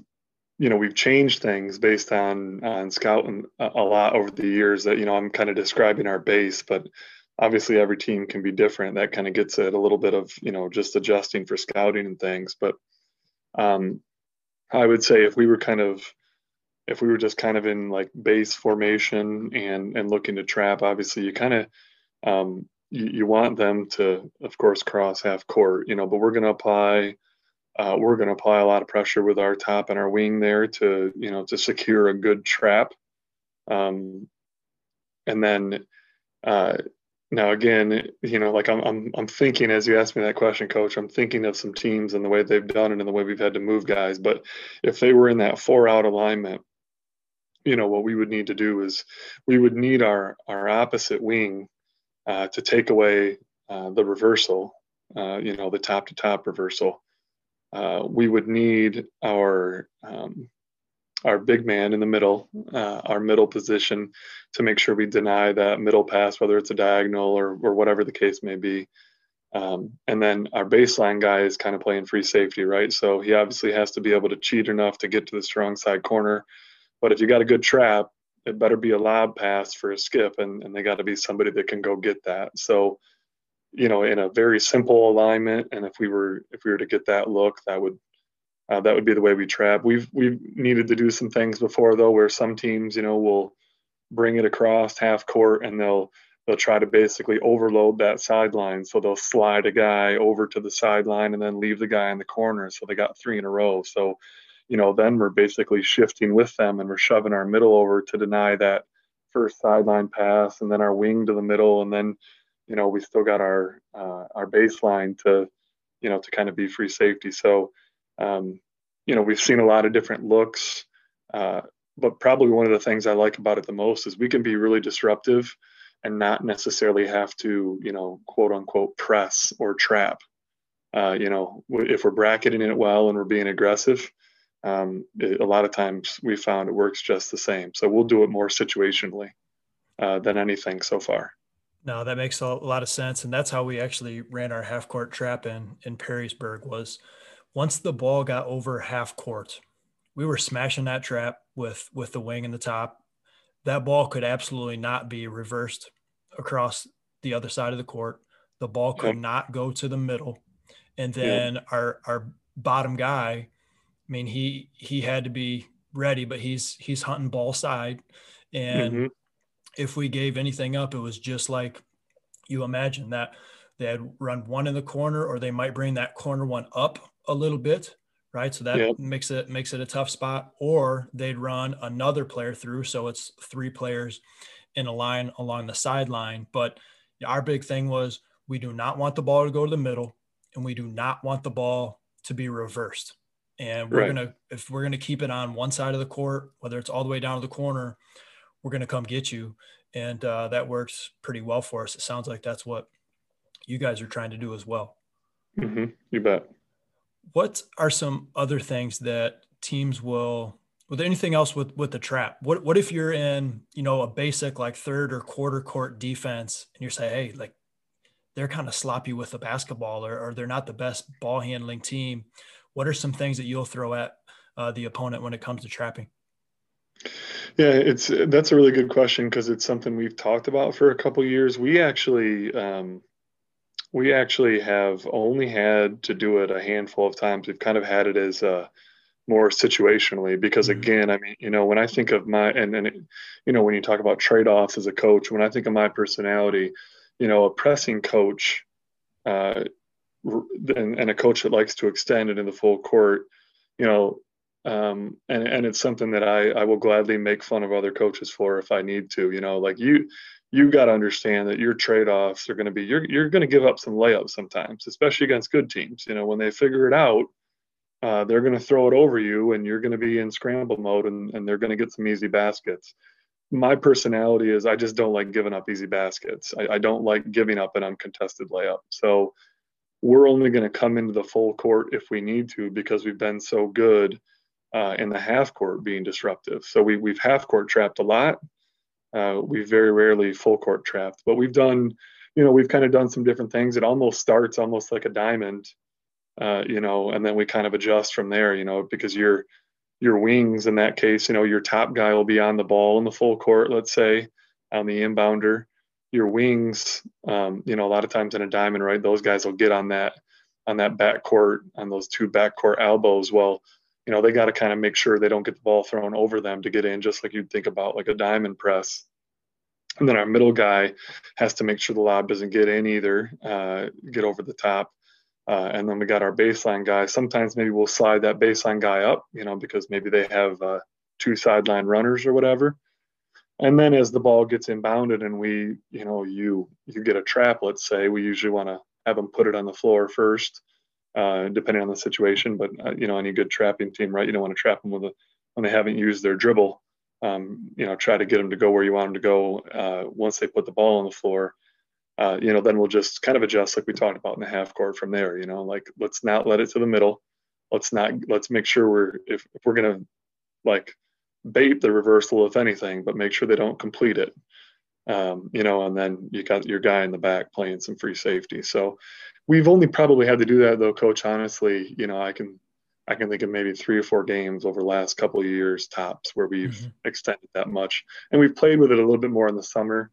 Speaker 2: you know, we've changed things based on on scouting a lot over the years. That you know, I'm kind of describing our base, but obviously every team can be different. That kind of gets at a little bit of you know just adjusting for scouting and things. But um, I would say if we were kind of if we were just kind of in like base formation and and looking to trap, obviously you kind of um, you, you, want them to, of course, cross half court, you know. But we're going to apply uh, we're going to apply a lot of pressure with our top and our wing there to you know to secure a good trap, um, and then uh, now again, you know, like I'm, I'm, I'm thinking as you asked me that question, coach, I'm thinking of some teams and the way they've done it and the way we've had to move guys. But if they were in that four out alignment, you know, what we would need to do is we would need our, our opposite wing uh, to take away uh, the reversal, uh, you know, the top to top reversal. Uh, we would need our, um, our big man in the middle, uh, our middle position, to make sure we deny that middle pass, whether it's a diagonal or, or whatever the case may be. Um, and then our baseline guy is kind of playing free safety, right? So he obviously has to be able to cheat enough to get to the strong side corner. But if you got a good trap, it better be a lob pass for a skip, and, and they got to be somebody that can go get that. So, you know, in a very simple alignment, and if we were if we were to get that look, that would uh, that would be the way we trap. We've we've needed to do some things before though, where some teams, you know, will bring it across half court and they'll they'll try to basically overload that sideline. So they'll slide a guy over to the sideline and then leave the guy in the corner. So they got three in a row. So, you know, then we're basically shifting with them and we're shoving our middle over to deny that first sideline pass and then our wing to the middle and then, you know, we still got our uh, our baseline to, you know, to kind of be free safety. So um, you know, we've seen a lot of different looks, uh, but probably one of the things I like about it the most is we can be really disruptive and not necessarily have to, you know, quote unquote press or trap. Uh, you know, if we're bracketing it well and we're being aggressive, um, it, a lot of times we found it works just the same. So we'll do it more situationally uh, than anything so far.
Speaker 1: No, that makes a lot of sense, and that's how we actually ran our half court trap in in Perrysburg. Was once the ball got over half court, we were smashing that trap with with the wing in the top. That ball could absolutely not be reversed across the other side of the court. The ball could not go to the middle. And then our our bottom guy, I mean, he he had to be ready, but he's he's hunting ball side. And mm-hmm. if we gave anything up, it was just like you imagine that they had run one in the corner or they might bring that corner one up a little bit right? So that makes it makes it a tough spot. Or they'd run another player through. So it's three players in a line along the sideline. But our big thing was we do not want the ball to go to the middle and we do not want the ball to be reversed. And we're right. gonna if we're gonna keep it on one side of the court whether it's all the way down to the corner we're gonna come get you. And uh, that works pretty well for us. It sounds like that's what you guys are trying to do as well.
Speaker 2: Mm-hmm. you bet
Speaker 1: what are some other things that teams will with anything else with with the trap what what if you're in you know a basic like third or quarter court defense and you're saying hey like they're kind of sloppy with the basketball or, or they're not the best ball handling team what are some things that you'll throw at uh, the opponent when it comes to trapping?
Speaker 2: Yeah it's that's a really good question because it's something we've talked about for a couple years. We actually um, we actually have only had to do it a handful of times we've kind of had it as a more situationally because mm-hmm. again i mean you know when i think of my and, and it, you know when you talk about trade-offs as a coach when i think of my personality you know a pressing coach uh, and, and a coach that likes to extend it in the full court you know um, and and it's something that I I will gladly make fun of other coaches for if I need to. You know, like you you got to understand that your trade offs are going to be you're you're going to give up some layups sometimes, especially against good teams. You know, when they figure it out, uh, they're going to throw it over you and you're going to be in scramble mode and, and they're going to get some easy baskets. My personality is I just don't like giving up easy baskets. I, I don't like giving up an uncontested layup. So we're only going to come into the full court if we need to because we've been so good uh, in the half court being disruptive. So we, we've half court trapped a lot. Uh, we very rarely full court trapped, but we've done, you know, we've kind of done some different things. It almost starts almost like a diamond uh, you know, and then we kind of adjust from there, you know, because your your wings in that case, you know, your top guy will be on the ball in the full court, let's say, on the inbounder. Your wings, um, you know, a lot of times in a diamond, right, those guys will get on that on that back court on those two back court elbows. Well, you know, they got to kind of make sure they don't get the ball thrown over them to get in, just like you'd think about like a diamond press. And then our middle guy has to make sure the lob doesn't get in either, uh, get over the top. Uh, and then we got our baseline guy. Sometimes maybe we'll slide that baseline guy up, you know, because maybe they have uh, two sideline runners or whatever. And then as the ball gets inbounded and we, you know, you you get a trap, let's say, we usually want to have them put it on the floor first, uh, depending on the situation. But uh, you know, any good trapping team, right? You don't want to trap them with a when they haven't used their dribble. Um, you know, try to get them to go where you want them to go uh, once they put the ball on the floor uh, you know, then we'll just kind of adjust like we talked about in the half court from there. You know, like let's not let it to the middle. Let's not let's make sure we're if, if we're gonna like bait the reversal if anything, but make sure they don't complete it. Um, you know, and then you got your guy in the back playing some free safety. So we've only probably had to do that though, coach. Honestly, you know, I can I can think of maybe three or four games over the last couple of years tops where we've mm-hmm. extended that much, and we've played with it a little bit more in the summer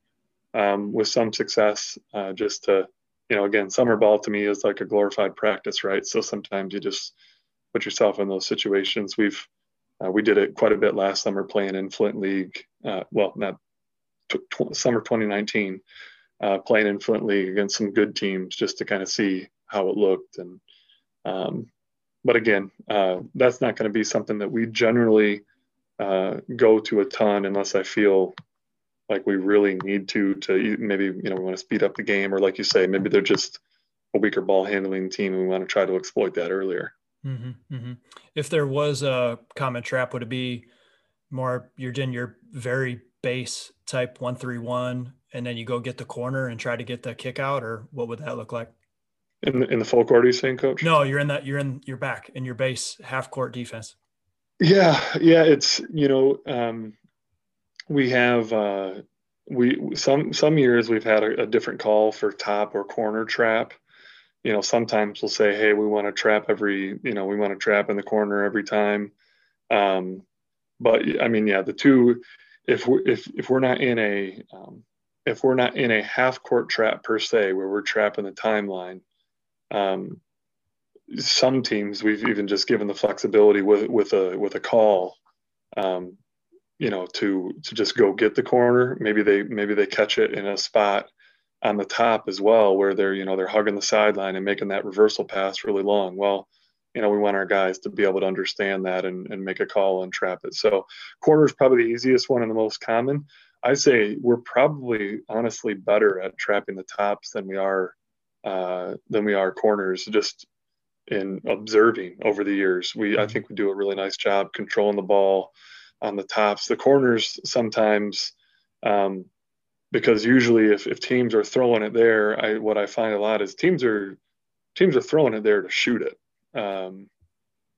Speaker 2: um, with some success uh, just to you know again summer ball to me is like a glorified practice right so sometimes you just put yourself in those situations we've uh, we did it quite a bit last summer playing in flint league uh, well not t- t- summer 2019 uh, playing in flint league against some good teams just to kind of see how it looked and um, but again uh, that's not going to be something that we generally uh, go to a ton unless i feel like we really need to to maybe you know we want to speed up the game or like you say maybe they're just a weaker ball handling team and we want to try to exploit that earlier
Speaker 1: mm-hmm, mm-hmm. if there was a common trap would it be more you're in your very base type 131 and then you go get the corner and try to get the kick out or what would that look like
Speaker 2: in the, in the full court are you saying coach
Speaker 1: no you're in that you're in your back in your base half court defense
Speaker 2: yeah yeah it's you know um we have uh, we some some years we've had a, a, different call for top or corner trap. You know, sometimes we'll say, "Hey, we want to trap every you know we want to trap in the corner every time." Um, but I mean, yeah, the two if we're if if we're not in a um, if we're not in a half court trap per se where we're trapping the timeline. Um, some teams we've even just given the flexibility with with a with a call um, you know to to just go get the corner maybe they maybe they catch it in a spot on the top as well, where they're you know they're hugging the sideline and making that reversal pass really long. Well, you know we want our guys to be able to understand that and, and make a call and trap it. So corner is probably the easiest one and the most common. I say we're probably honestly better at trapping the tops than we are uh, than we are corners. Just in observing over the years, we I mm-hmm. think we do a really nice job controlling the ball on the tops. The corners sometimes um, because usually if, if teams are throwing it there, I what I find a lot is teams are teams are throwing it there to shoot it. Um,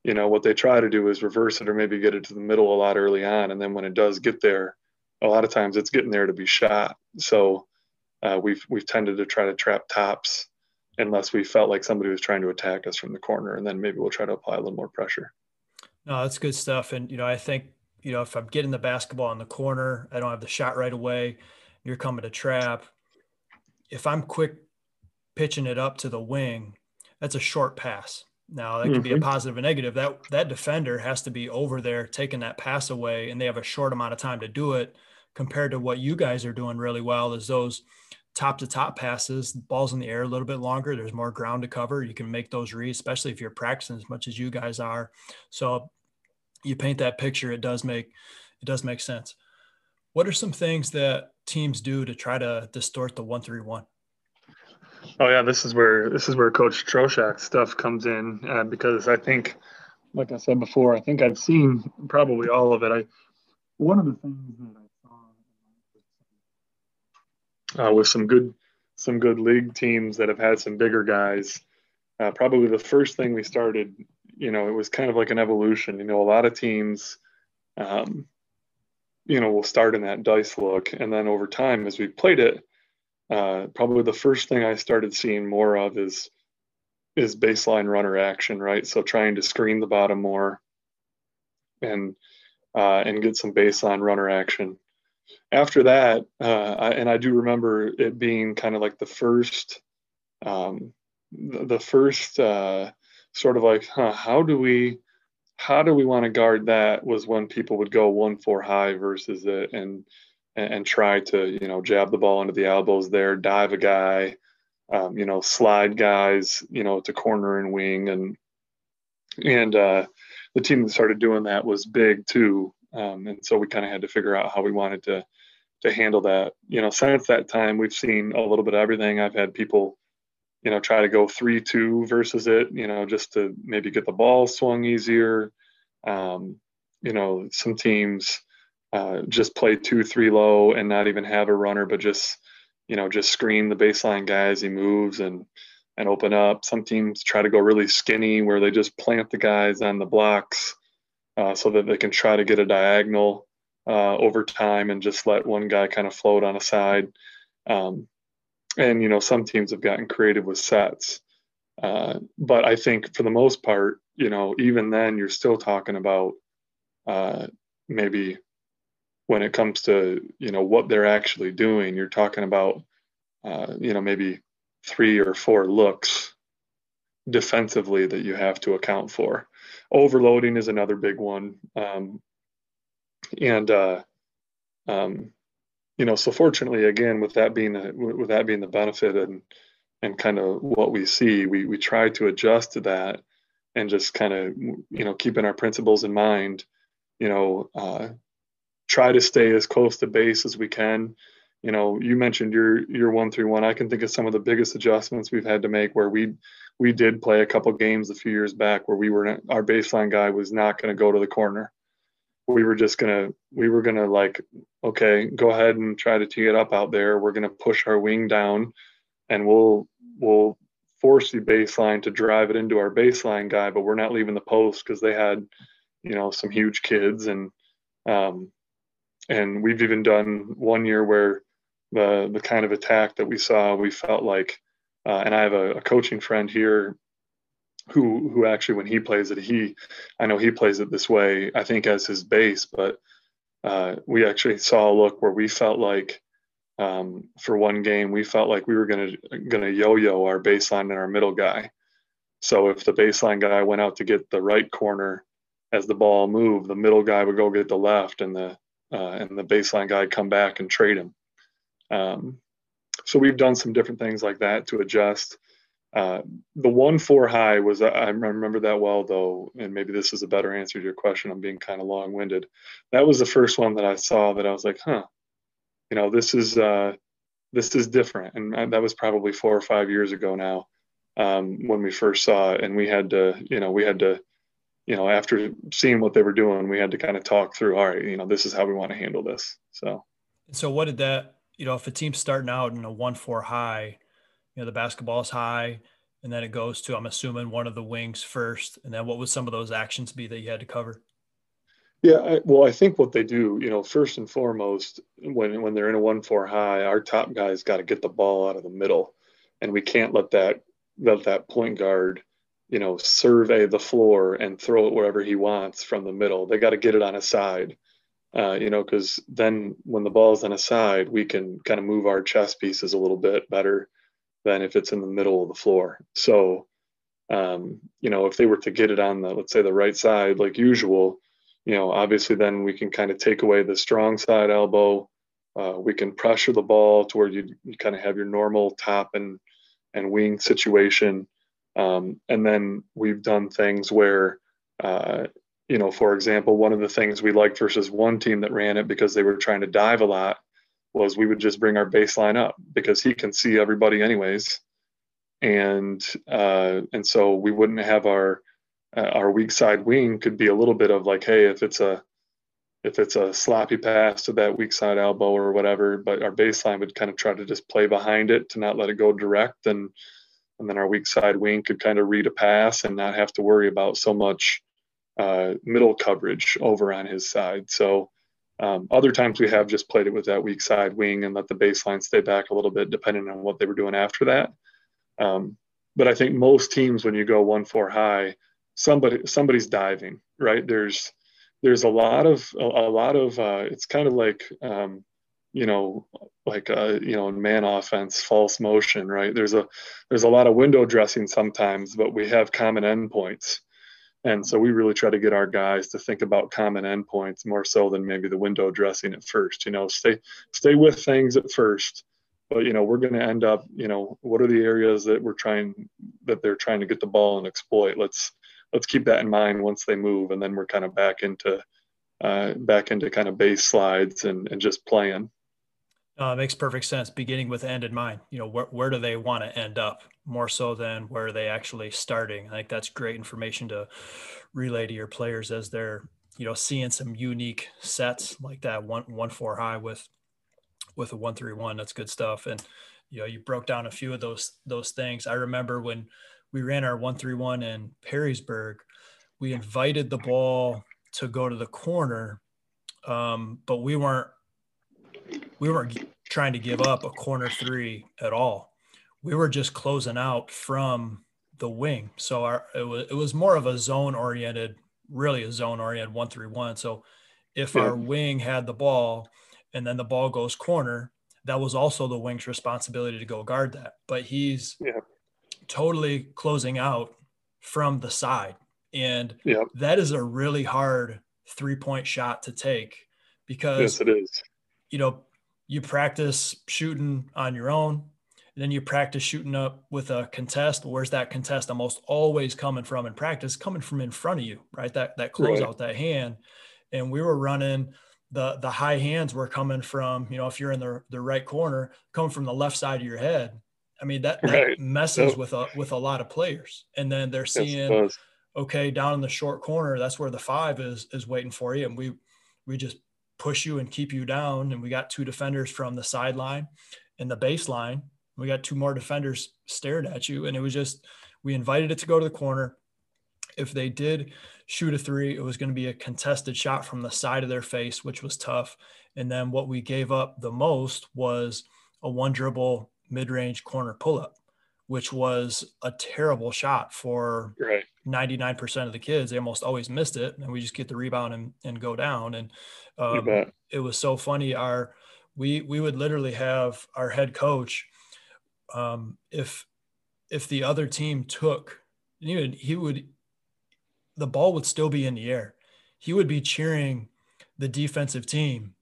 Speaker 2: you know what they try to do is reverse it or maybe get it to the middle a lot early on, and then when it does get there, a lot of times it's getting there to be shot. So uh, we've we've tended to try to trap tops unless we felt like somebody was trying to attack us from the corner, and then maybe we'll try to apply a little more pressure.
Speaker 1: No, that's good stuff, and you know I think you know if I'm getting the basketball in the corner, I don't have the shot right away you're coming to trap. If I'm quick pitching it up to the wing, that's a short pass. Now that could be a mm-hmm. positive and negative. That that defender has to be over there taking that pass away, and they have a short amount of time to do it. Compared to what you guys are doing really well, is those top to top passes, balls in the air a little bit longer. There's more ground to cover. You can make those reads, especially if you're practicing as much as you guys are. So you paint that picture, it does make it does make sense. What are some things that teams do to try to distort the one three one?
Speaker 2: Oh yeah, this is where this is where Coach Troshak stuff comes in uh, because I think, like I said before, I think I've seen probably all of it. I one of the things that I saw uh, with some good some good league teams that have had some bigger guys. Uh, probably the first thing we started, you know, it was kind of like an evolution. You know, a lot of teams um, you know, we'll start in that dice look. And then over time, as we played it, uh, probably the first thing I started seeing more of is is baseline runner action, right? So trying to screen the bottom more and uh, and get some baseline runner action. After that, uh, I, and I do remember it being kind of like the first, um, the, first uh, sort of like, huh, how do we how do we want to guard that was when people would go one four high versus it and and try to you know jab the ball into the elbows there dive a guy um, you know slide guys you know to corner and wing. And and uh, the team that started doing that was big too. Um, and so we kind of had to figure out how we wanted to to handle that. You know since that time we've seen a little bit of everything. I've had people you know, try to go three two versus it, you know, just to maybe get the ball swung easier. Um, you know, some teams uh, just play two three low and not even have a runner, but just you know just screen the baseline guy as he moves and and open up. Some teams try to go really skinny where they just plant the guys on the blocks uh, so that they can try to get a diagonal uh, over time and just let one guy kind of float on a side. Um, and you know some teams have gotten creative with sets uh, but i think for the most part you know even then you're still talking about uh, maybe when it comes to you know what they're actually doing you're talking about uh, you know maybe three or four looks defensively that you have to account for overloading is another big one um, and uh, um, you know, so fortunately, again, with that being the, with that being the benefit and and kind of what we see, we we try to adjust to that and just kind of you know keeping our principles in mind. You know, uh, try to stay as close to base as we can. You know, you mentioned your your one three one. I can think of some of the biggest adjustments we've had to make where we we did play a couple games a few years back where we were our baseline guy was not going to go to the corner we were just gonna we were gonna like okay go ahead and try to tee it up out there we're gonna push our wing down and we'll we'll force the baseline to drive it into our baseline guy but we're not leaving the post because they had you know some huge kids and um and we've even done one year where the the kind of attack that we saw we felt like uh, and i have a, a coaching friend here who who actually when he plays it he I know he plays it this way I think as his base but uh, we actually saw a look where we felt like um, for one game we felt like we were gonna gonna yo-yo our baseline and our middle guy. So if the baseline guy went out to get the right corner as the ball moved the middle guy would go get the left and the uh, and the baseline guy come back and trade him um, so we've done some different things like that to adjust. Uh, the one four high was I remember that well though, and maybe this is a better answer to your question. I'm being kind of long winded. That was the first one that I saw that I was like, huh, you know, this is uh, this is different, and that was probably four or five years ago now um, when we first saw it, and we had to, you know, we had to, you know, after seeing what they were doing, we had to kind of talk through. All right, you know, this is how we want to handle this. So,
Speaker 1: so what did that, you know, if a team's starting out in a one four high you know the basketball is high and then it goes to i'm assuming one of the wings first and then what would some of those actions be that you had to cover
Speaker 2: yeah I, well i think what they do you know first and foremost when when they're in a one four high our top guys got to get the ball out of the middle and we can't let that let that point guard you know survey the floor and throw it wherever he wants from the middle they got to get it on a side uh, you know because then when the ball's on a side we can kind of move our chess pieces a little bit better than if it's in the middle of the floor. So, um, you know, if they were to get it on the, let's say the right side, like usual, you know, obviously then we can kind of take away the strong side elbow. Uh, we can pressure the ball to where you, you kind of have your normal top and, and wing situation. Um, and then we've done things where, uh, you know, for example, one of the things we liked versus one team that ran it because they were trying to dive a lot was we would just bring our baseline up because he can see everybody anyways. And uh, and so we wouldn't have our uh, our weak side wing could be a little bit of like hey if it's a if it's a sloppy pass to that weak side elbow or whatever but our baseline would kind of try to just play behind it to not let it go direct. And and then our weak side wing could kind of read a pass and not have to worry about so much uh, middle coverage over on his side so um, other times we have just played it with that weak side wing and let the baseline stay back a little bit, depending on what they were doing after that. Um, but I think most teams, when you go one four high, somebody somebody's diving, right? There's there's a lot of a, a lot of uh, it's kind of like um, you know like uh, you know in man offense false motion, right? There's a there's a lot of window dressing sometimes, but we have common endpoints. And so we really try to get our guys to think about common endpoints more so than maybe the window dressing at first. You know, stay stay with things at first, but you know we're going to end up. You know, what are the areas that we're trying that they're trying to get the ball and exploit? Let's let's keep that in mind once they move, and then we're kind of back into uh, back into kind of base slides and and just playing.
Speaker 1: Uh, it makes perfect sense. Beginning with end in mind. You know, where where do they want to end up? more so than where are they actually starting. I think that's great information to relay to your players as they're you know seeing some unique sets like that one one four high with with a one three one. That's good stuff. And you know you broke down a few of those those things. I remember when we ran our one three one in Perrysburg, we invited the ball to go to the corner, um, but we weren't we weren't trying to give up a corner three at all we were just closing out from the wing. So our it was it was more of a zone oriented, really a zone oriented one three one. So if yeah. our wing had the ball and then the ball goes corner, that was also the wing's responsibility to go guard that. But he's yeah. totally closing out from the side. And yeah. that is a really hard three point shot to take because
Speaker 2: yes, it is.
Speaker 1: You know, you practice shooting on your own and then you practice shooting up with a contest. Where's that contest almost always coming from in practice? Coming from in front of you, right? That that close right. out that hand. And we were running the the high hands were coming from, you know, if you're in the, the right corner, coming from the left side of your head. I mean, that, right. messes yep. with a with a lot of players. And then they're seeing okay, down in the short corner, that's where the five is is waiting for you. And we we just push you and keep you down. And we got two defenders from the sideline and the baseline we got two more defenders stared at you, and it was just we invited it to go to the corner. If they did shoot a three, it was going to be a contested shot from the side of their face, which was tough. And then what we gave up the most was a one dribble mid range corner pull up, which was a terrible shot for right. 99% of the kids. They almost always missed it. And we just get the rebound and, and go down. And um, it was so funny. Our, we, we would literally have our head coach um, if if the other team took, he would, he would, the ball would still be in the air. He would be cheering the defensive team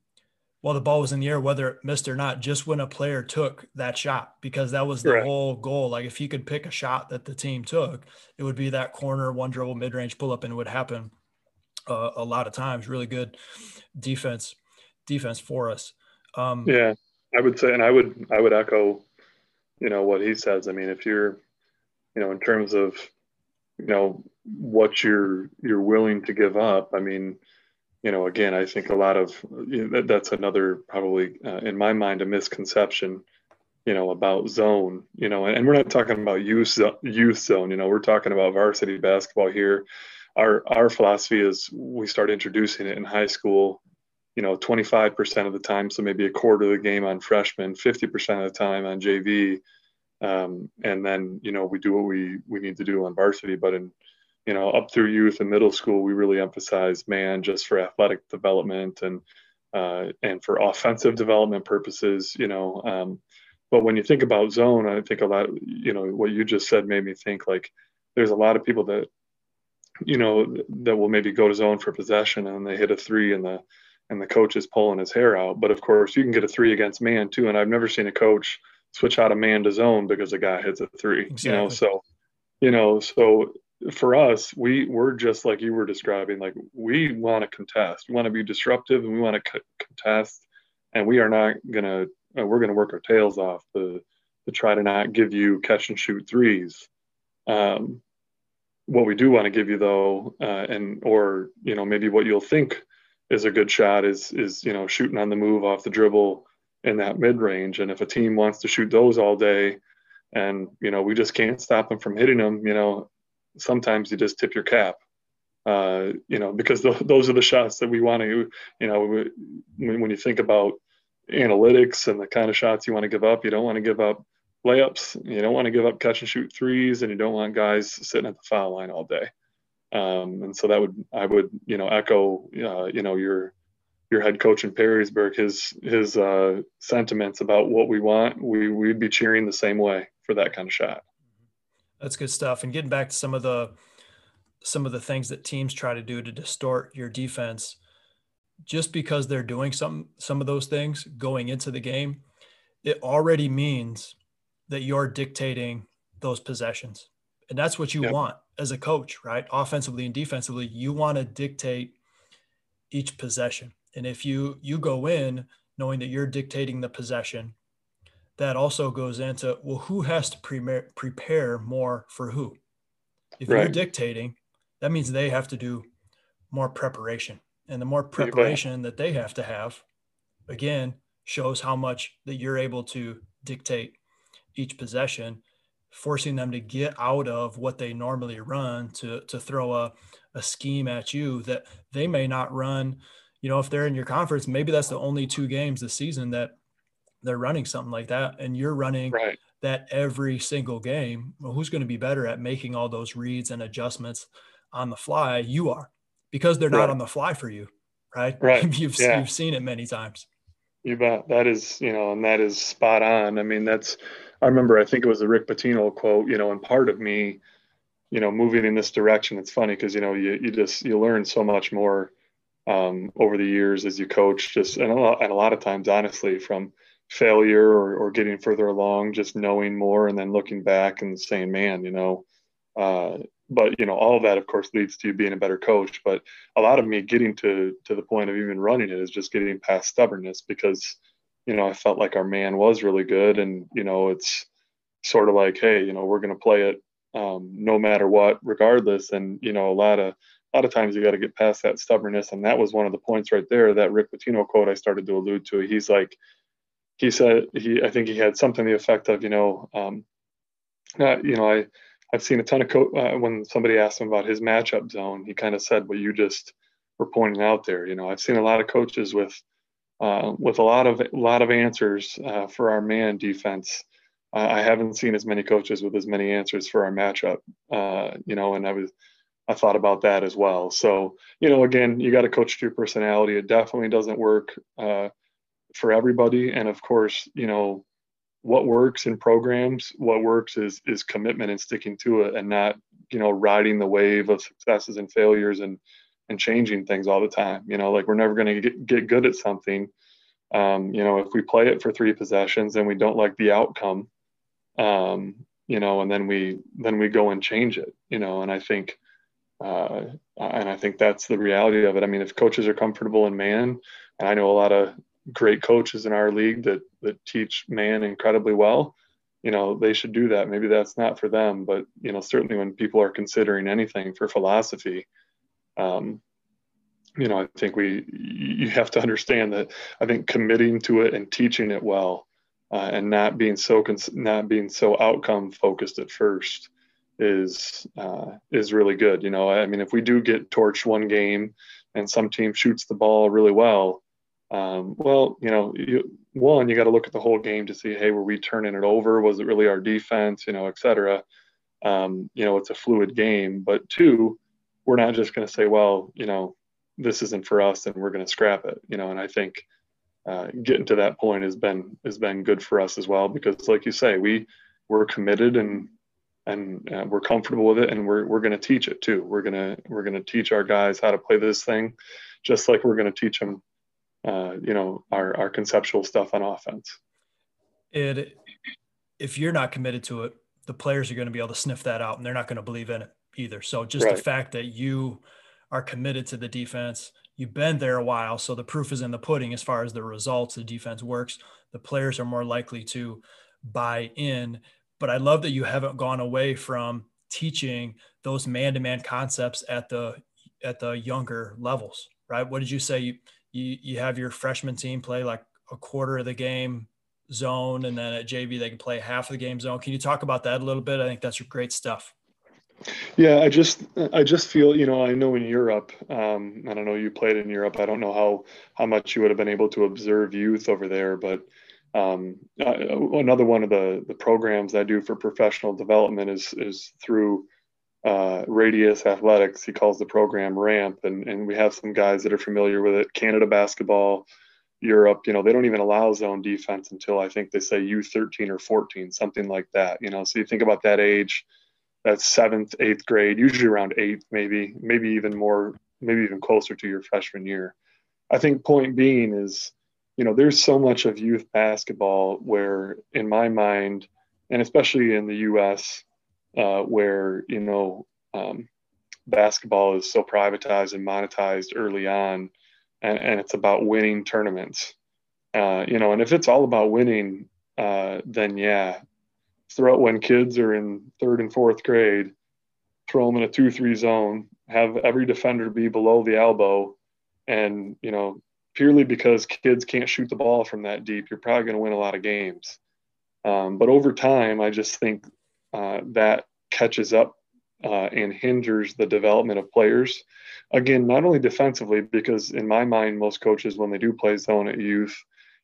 Speaker 1: while the ball was in the air, whether it missed or not, just when a player took that shot, because that was the whole goal. Like if he could pick a shot that the team took, it would be that corner, one dribble, mid range pull up, and it would happen uh, a lot of times. Really good defense, defense for us.
Speaker 2: Um, yeah, I would say, and I would, I would echo, you know, what he says. I mean, if you're, you know, in terms of, you know, what you're you're willing to give up. I mean, you know, again, I think a lot of you know, that's another probably uh, in my mind a misconception, you know, about zone. You know, and, and we're not talking about youth youth zone. You know, we're talking about varsity basketball here. Our our philosophy is we start introducing it in high school. You know, 25% of the time, so maybe a quarter of the game on freshmen, 50% of the time on JV, um, and then you know we do what we we need to do on varsity. But in you know, up through youth and middle school, we really emphasize man just for athletic development and uh, and for offensive development purposes. You know, um, but when you think about zone, I think a lot. You know, what you just said made me think like there's a lot of people that you know that will maybe go to zone for possession and they hit a three and the and the coach is pulling his hair out. But of course, you can get a three against man too. And I've never seen a coach switch out a man to zone because a guy hits a three. Exactly. You know, so you know, so for us, we we're just like you were describing. Like we want to contest, we want to be disruptive, and we want to contest, and we are not gonna. Uh, we're gonna work our tails off to to try to not give you catch and shoot threes. Um, what we do want to give you though, uh, and or you know maybe what you'll think is a good shot is is you know shooting on the move off the dribble in that mid range. And if a team wants to shoot those all day, and you know we just can't stop them from hitting them, you know sometimes you just tip your cap. Uh, you know, because the, those are the shots that we want to, you know, when, when you think about analytics and the kind of shots you want to give up, you don't want to give up layups, you don't want to give up catch and shoot threes, and you don't want guys sitting at the foul line all day. Um, and so that would, I would, you know, echo, uh, you know, your your head coach in Perrysburg, his his uh, sentiments about what we want. We we'd be cheering the same way for that kind of shot.
Speaker 1: That's good stuff. And getting back to some of the some of the things that teams try to do to distort your defense, just because they're doing some some of those things going into the game, it already means that you're dictating those possessions. And that's what you yep. want as a coach, right? Offensively and defensively, you want to dictate each possession. And if you you go in knowing that you're dictating the possession that also goes into well, who has to pre- prepare more for who? If right. you're dictating, that means they have to do more preparation. And the more preparation that they have to have, again, shows how much that you're able to dictate each possession, forcing them to get out of what they normally run to, to throw a, a scheme at you that they may not run. You know, if they're in your conference, maybe that's the only two games this season that they're running something like that and you're running right. that every single game well, who's going to be better at making all those reads and adjustments on the fly? You are because they're not on the fly for you right?
Speaker 2: Right.
Speaker 1: You've, yeah. you've seen it many times.
Speaker 2: You bet. That is you know and that is spot on. I mean that's i remember i think it was a rick pitino quote you know and part of me you know moving in this direction it's funny because you know you, you just you learn so much more um, over the years as you coach just and a lot, and a lot of times honestly from failure or, or getting further along, just knowing more and then looking back and saying, man, you know, uh, but you know, all of that of course leads to you being a better coach. But a lot of me getting to to the point of even running it is just getting past stubbornness because, you know, I felt like our man was really good and, you know, it's sort of like, hey, you know, we're gonna play it um, no matter what, regardless. And, you know, a lot of a lot of times you got to get past that stubbornness. And that was one of the points right there, that Rick Pitino quote I started to allude to. He's like, he said he I think he had something the effect of you know um, not, you know I I've seen a ton of co- uh, when somebody asked him about his matchup zone he kind of said what you just were pointing out there you know I've seen a lot of coaches with uh, with a lot of a lot of answers uh, for our man defense. I haven't seen as many coaches with as many answers for our matchup uh, you know and I was I thought about that as well. So you know again you got to coach to your personality. It definitely doesn't work uh, for everybody. And of course, you know, what works in programs, what works is is commitment and sticking to it and not, you know, riding the wave of successes and failures and and changing things all the time. You know, like we're never going to get, good at something Um, you know, if we play it for three possessions and we don't like the outcome, um, you know, and then we then we go and change it, you know, and I think uh, and I think that's the reality of it. I mean, if coaches are comfortable in man, and I know a lot of great coaches in our league that that teach man incredibly well, you know, they should do that. Maybe that's not for them, but you know, certainly when people are considering anything for philosophy, um, you know, I think we you have to understand that I think committing to it and teaching it well, uh, and not being so cons- not being so outcome focused at first is uh, is really good. You know, I mean, if we do get torched one game and some team shoots the ball really well, um, well, you know, you, one you got to look at the whole game to see, hey, were we turning it over? Was it really our defense? You know, et cetera. Um, you know, it's a fluid game. But two, we're not just going to say, well, you know, this isn't for us and we're going to scrap it. You know, and I think uh, getting to that point has been has been good for us as well because, like you say, we we're committed and and uh, we're comfortable with it and we're, we're going to teach it too we're to we're to teach our guys how to play this thing just like we're going to teach them uh, you know our, our conceptual stuff on offense
Speaker 1: it if you're not committed to it the players are going to be able to sniff that out and they're not going to believe in it either so just right. the fact that you are committed to the defense you've been there a while so the proof is in the pudding as far as the results the defense works the players are more likely to buy in but I love that you haven't gone away from teaching those man-to-man concepts at the at the younger levels, right? What did you say? You you, you have your freshman team play like a quarter of the game zone, and then at JV they can play half of the game zone. Can you talk about that a little bit? I think that's great stuff.
Speaker 2: Yeah, I just I just feel you know I know in Europe, um, I don't know you played in Europe. I don't know how how much you would have been able to observe youth over there, but um, another one of the, the programs I do for professional development is, is through uh, Radius Athletics. He calls the program RAMP, and, and we have some guys that are familiar with it. Canada basketball, Europe, you know, they don't even allow zone defense until I think they say U13 or 14, something like that. You know, so you think about that age, that's seventh, eighth grade, usually around eighth, maybe, maybe even more, maybe even closer to your freshman year. I think point being is you know, there's so much of youth basketball where, in my mind, and especially in the U.S., uh, where you know um, basketball is so privatized and monetized early on, and, and it's about winning tournaments. Uh, you know, and if it's all about winning, uh, then yeah, throw it when kids are in third and fourth grade, throw them in a two-three zone, have every defender be below the elbow, and you know purely because kids can't shoot the ball from that deep, you're probably going to win a lot of games. Um, but over time, I just think uh, that catches up uh, and hinders the development of players. Again, not only defensively, because in my mind, most coaches, when they do play zone at youth,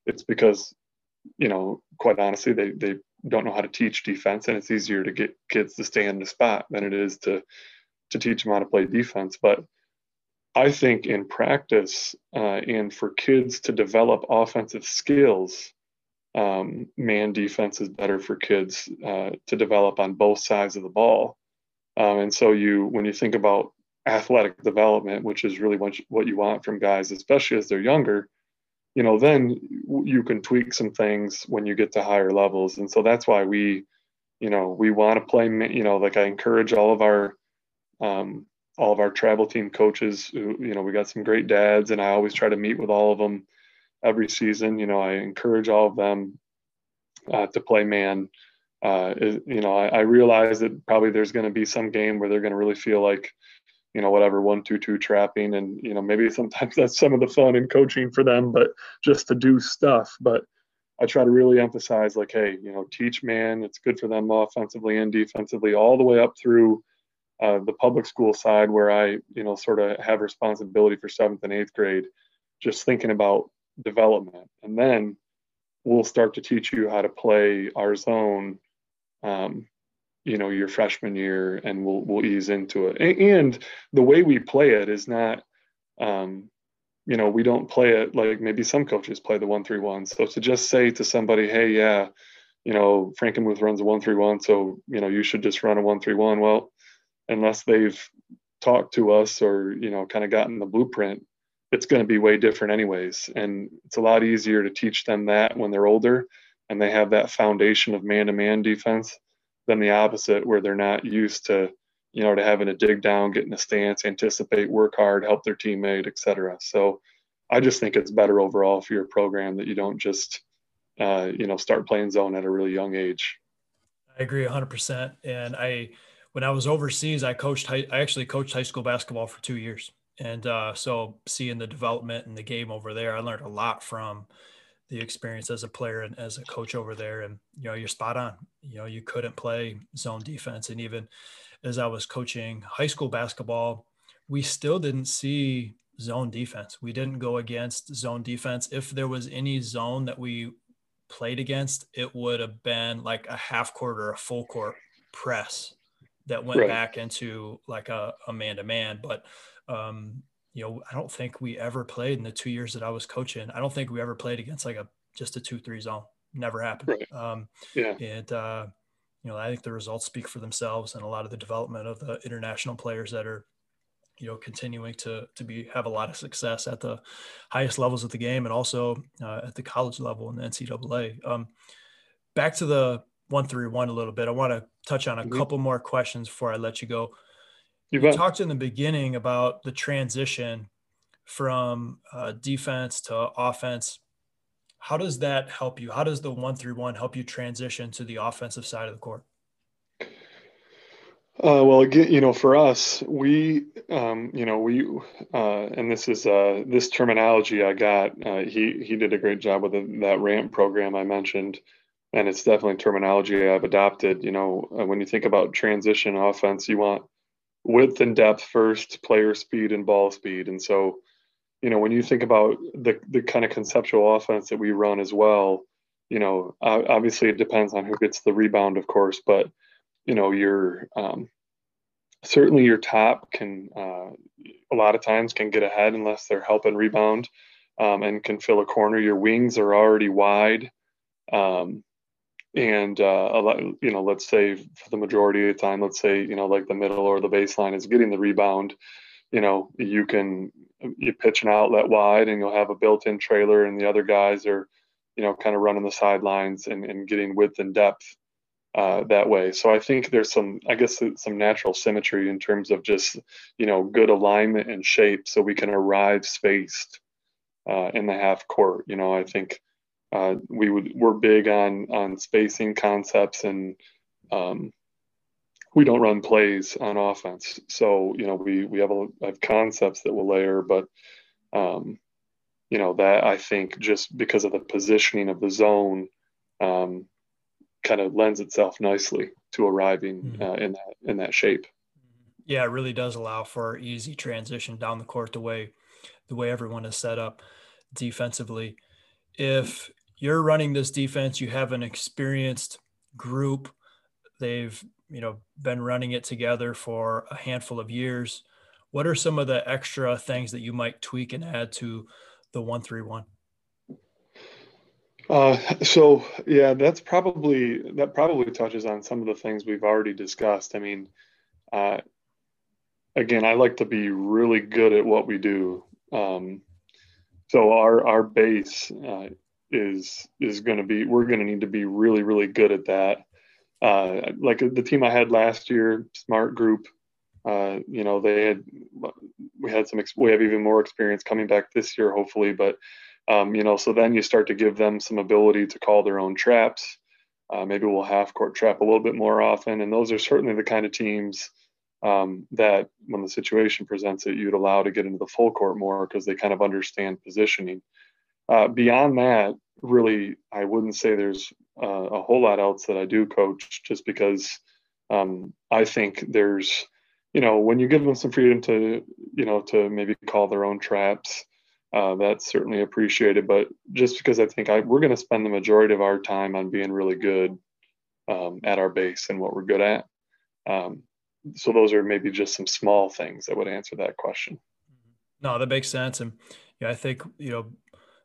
Speaker 2: it's because, you know, quite honestly, they, they don't know how to teach defense, and it's easier to get kids to stay in the spot than it is to to teach them how to play defense. But I think in practice uh, and for kids to develop offensive skills, um, man defense is better for kids uh, to develop on both sides of the ball. Um, and so you, when you think about athletic development, which is really what you, what you want from guys, especially as they're younger, you know, then you can tweak some things when you get to higher levels. And so that's why we, you know, we want to play, you know, like I encourage all of our um, all of our travel team coaches. Who, you know, we got some great dads, and I always try to meet with all of them every season. You know, I encourage all of them uh, to play man. Uh, you know, I, I, realize that probably there's going to be some game where they're going to really feel like, you know, whatever one two two trapping, and you know, maybe sometimes that's some of the fun in coaching for them, but just to do stuff. But I try to really emphasize, like, hey, you know, teach man. It's good for them offensively and defensively, all the way up through uh, the public school side where I, you know, sort of have responsibility for seventh and eighth grade, just thinking about development. And then we'll start to teach you how to play our zone, um, you know, your freshman year, and we'll we'll ease into it. And, the way we play it is not, um, you know, we don't play it like maybe some coaches play the one three one. So to just say to somebody, hey, yeah, you know, Frankenmuth runs a one three one, so you know, you should just run a one three one. Well, unless they've talked to us or you know kind of gotten the blueprint it's going to be way different anyways. And it's a lot easier to teach them that when they're older and they have that foundation of man-to-man defense than the opposite where they're not used to you know to having to dig down get in a stance anticipate work hard help their teammate etc so i just think it's better overall for your program that you don't just uh, you know start playing zone at a really young age.
Speaker 1: I agree 100% and i when i was overseas i coached high, i actually coached high school basketball for two years and uh, so seeing the development and the game over there i learned a lot from the experience as a player and as a coach over there. And, you know, you're spot on. You know, you couldn't play zone defense. And even as I was coaching high school basketball, we still didn't see zone defense. We didn't go against zone defense. If there was any zone that we played against, it would have been like a half court or a full court press that went right. back into like a, a man-to-man. But um, you know, I don't think we ever played in the two years that I was coaching. I don't think we ever played against like a just a two three zone. Never happened. Right. Um, yeah. And uh, you know, I think the results speak for themselves, and a lot of the development of the international players that are, you know, continuing to to be have a lot of success at the highest levels of the game, and also uh, at the college level in the NCAA. Um, back to the one three one a little bit. I want to touch on a mm-hmm. couple more questions before I let you go. You, talked in the beginning about the transition from uh, defense to offense. How does that help you? How does the one three one help you transition to the offensive side of the court?
Speaker 2: Uh, well, again, you know, for us, we, um, you know, we, uh, and this is uh, this terminology I got. Uh, he he did a great job with the, that ramp program I mentioned, and it's definitely terminology I've adopted. You know, uh, when you think about transition offense, you want width and depth first, player speed and ball speed. And so, you know, when you think about the the kind of conceptual offense that we run as well, you know, obviously it depends on who gets the rebound, of course, but you know, your um, certainly your top can uh, a lot of times can get ahead unless they're helping rebound um, and can fill a corner. Your wings are already wide. Um, and uh, a lot, you know, let's say for the majority of the time, let's say you know, like the middle or the baseline is getting the rebound, you know, you can you pitch an outlet wide, and you'll have a built-in trailer, and the other guys are, you know, kind of running the sidelines and, and getting width and depth uh, that way. So I think there's some, I guess, some natural symmetry in terms of just, you know, good alignment and shape, so we can arrive spaced uh, in the half court. You know, I think uh, we would we're big on on spacing concepts and um, we don't run plays on offense. So you know we we have a have concepts that will layer, but um, you know that I think just because of the positioning of the zone um, kind of lends itself nicely to arriving mm-hmm. uh, in that in that shape.
Speaker 1: Yeah, it really does allow for easy transition down the court the way the way everyone is set up defensively. If you're running this defense, you have an experienced group. They've, you know, been running it together for a handful of years. What are some of the extra things that you might tweak and add to the 131?
Speaker 2: Uh, so yeah, that's probably that probably touches on some of the things we've already discussed. I mean, uh, again, I like to be really good at what we do. Um, so our our base uh, is is going to be we're going to need to be really really good at that. Uh, like the team i had last year smart group uh, you know they had we had some we have even more experience coming back this year hopefully but um, you know so then you start to give them some ability to call their own traps. Uh, maybe we'll half court trap a little bit more often and those are certainly the kind of teams um, that when the situation presents it you'd allow to get into the full court more because they kind of understand positioning uh, beyond that, really, I wouldn't say there's uh, a whole lot else that I do coach just because um, I think there's, you know, when you give them some freedom to, you know, to maybe call their own traps, uh, that's certainly appreciated. But just because I think I, we're going to spend the majority of our time on being really good um, at our base and what we're good at. Um, so those are maybe just some small things that would answer that question.
Speaker 1: No, that makes sense. And yeah, I think, you know,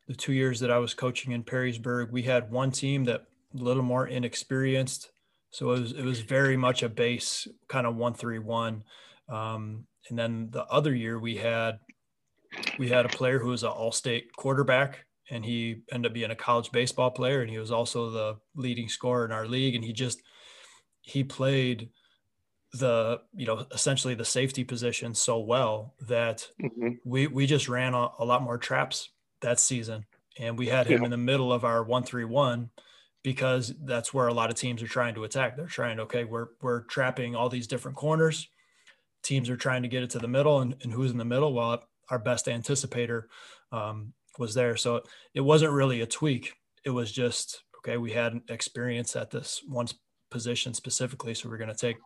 Speaker 1: the two years that I was coaching in Perrysburg, we had one team that a little more inexperienced. So it was, it was very much a base kind of one, three, one. Um, and then the other year we had we had a player who was an all-state quarterback and he ended up being a college baseball player and he was also the leading scorer in our league and he just he played the you know essentially the safety position so well that mm-hmm. we we just ran a, a, lot more traps that season and we had him yeah. in the middle of our 131 because that's where a lot of teams are trying to attack they're trying okay we're we're trapping all these different corners teams are trying to get it to the middle and, and who's in the middle well our best anticipator um, was there. So it wasn't really a tweak. It was just, okay, we had experience at this one position specifically. So we're going to take,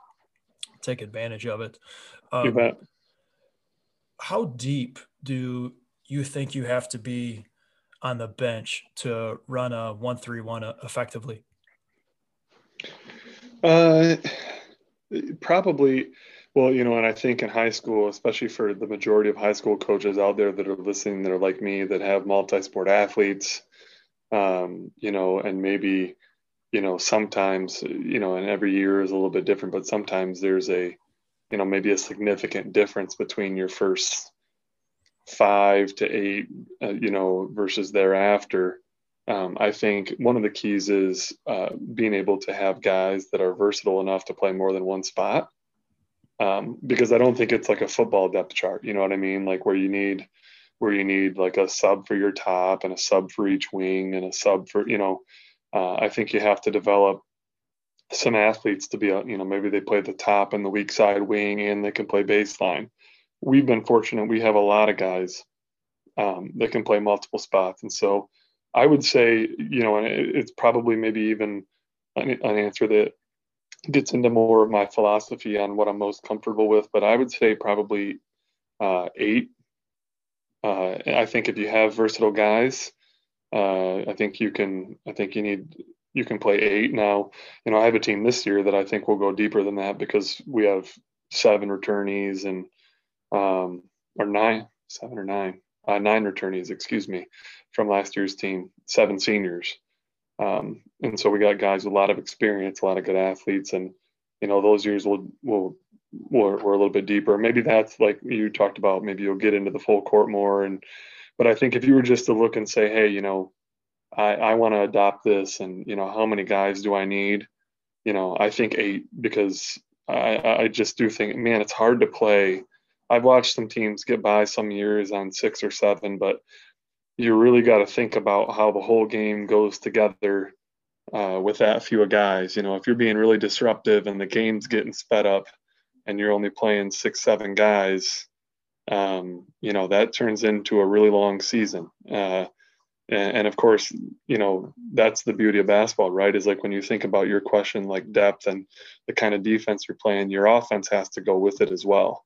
Speaker 1: take advantage of it.
Speaker 2: Um.
Speaker 1: How deep do you think you have to be on the bench to run a one, three, one effectively?
Speaker 2: Uh, probably well, you know, and I think in high school, especially for the majority of high school coaches out there that are listening that are like me that have multi-sport athletes, um, you know, and maybe, you know, sometimes, you know, and every year is a little bit different, but sometimes there's a, you know, maybe a significant difference between your first five to eight, uh, you know, versus thereafter. Um, I think one of the keys is uh, being able to have guys that are versatile enough to play more than one spot um, because I don't think it's like a football depth chart. You know what I mean? Like where you need where you need like a sub for your top and a sub for each wing and a sub for you know. Uh, I think you have to develop some athletes to be a, you know maybe they play the top and the weak side wing and they can play baseline. We've been fortunate; we have a lot of guys um, that can play multiple spots, and so I would say you know it's probably maybe even an, an answer that gets into more of my philosophy on what I'm most comfortable with, but I would say probably uh, eight. Uh, I think if you have versatile guys, uh, I think you can. I think you need you can play eight. Now, you know, I have a team this year that I think will go deeper than that because we have seven returnees and um, or nine, seven or nine, uh, nine returnees, excuse me, from last year's team, seven seniors. Um, and so we got guys with a lot of experience, a lot of good athletes, and you know those years will will were, were a little bit deeper. Maybe that's like you talked about. Maybe you'll get into the full court more. And but I think if you were just to look and say, hey, you know, I I want to adopt this, and you know, how many guys do I need? You know, I think eight because I I just do think, man, it's hard to play. I've watched some teams get by some years on six or seven, but you really got to think about how the whole game goes together uh, with that few guys. You know, if you're being really disruptive and the game's getting sped up and you're only playing six, seven guys, um, you know, that turns into a really long season. Uh, and, and, of course, you know, that's the beauty of basketball, right? Is like when you think about your question, like depth and the kind of defense you're playing, your offense has to go with it as well.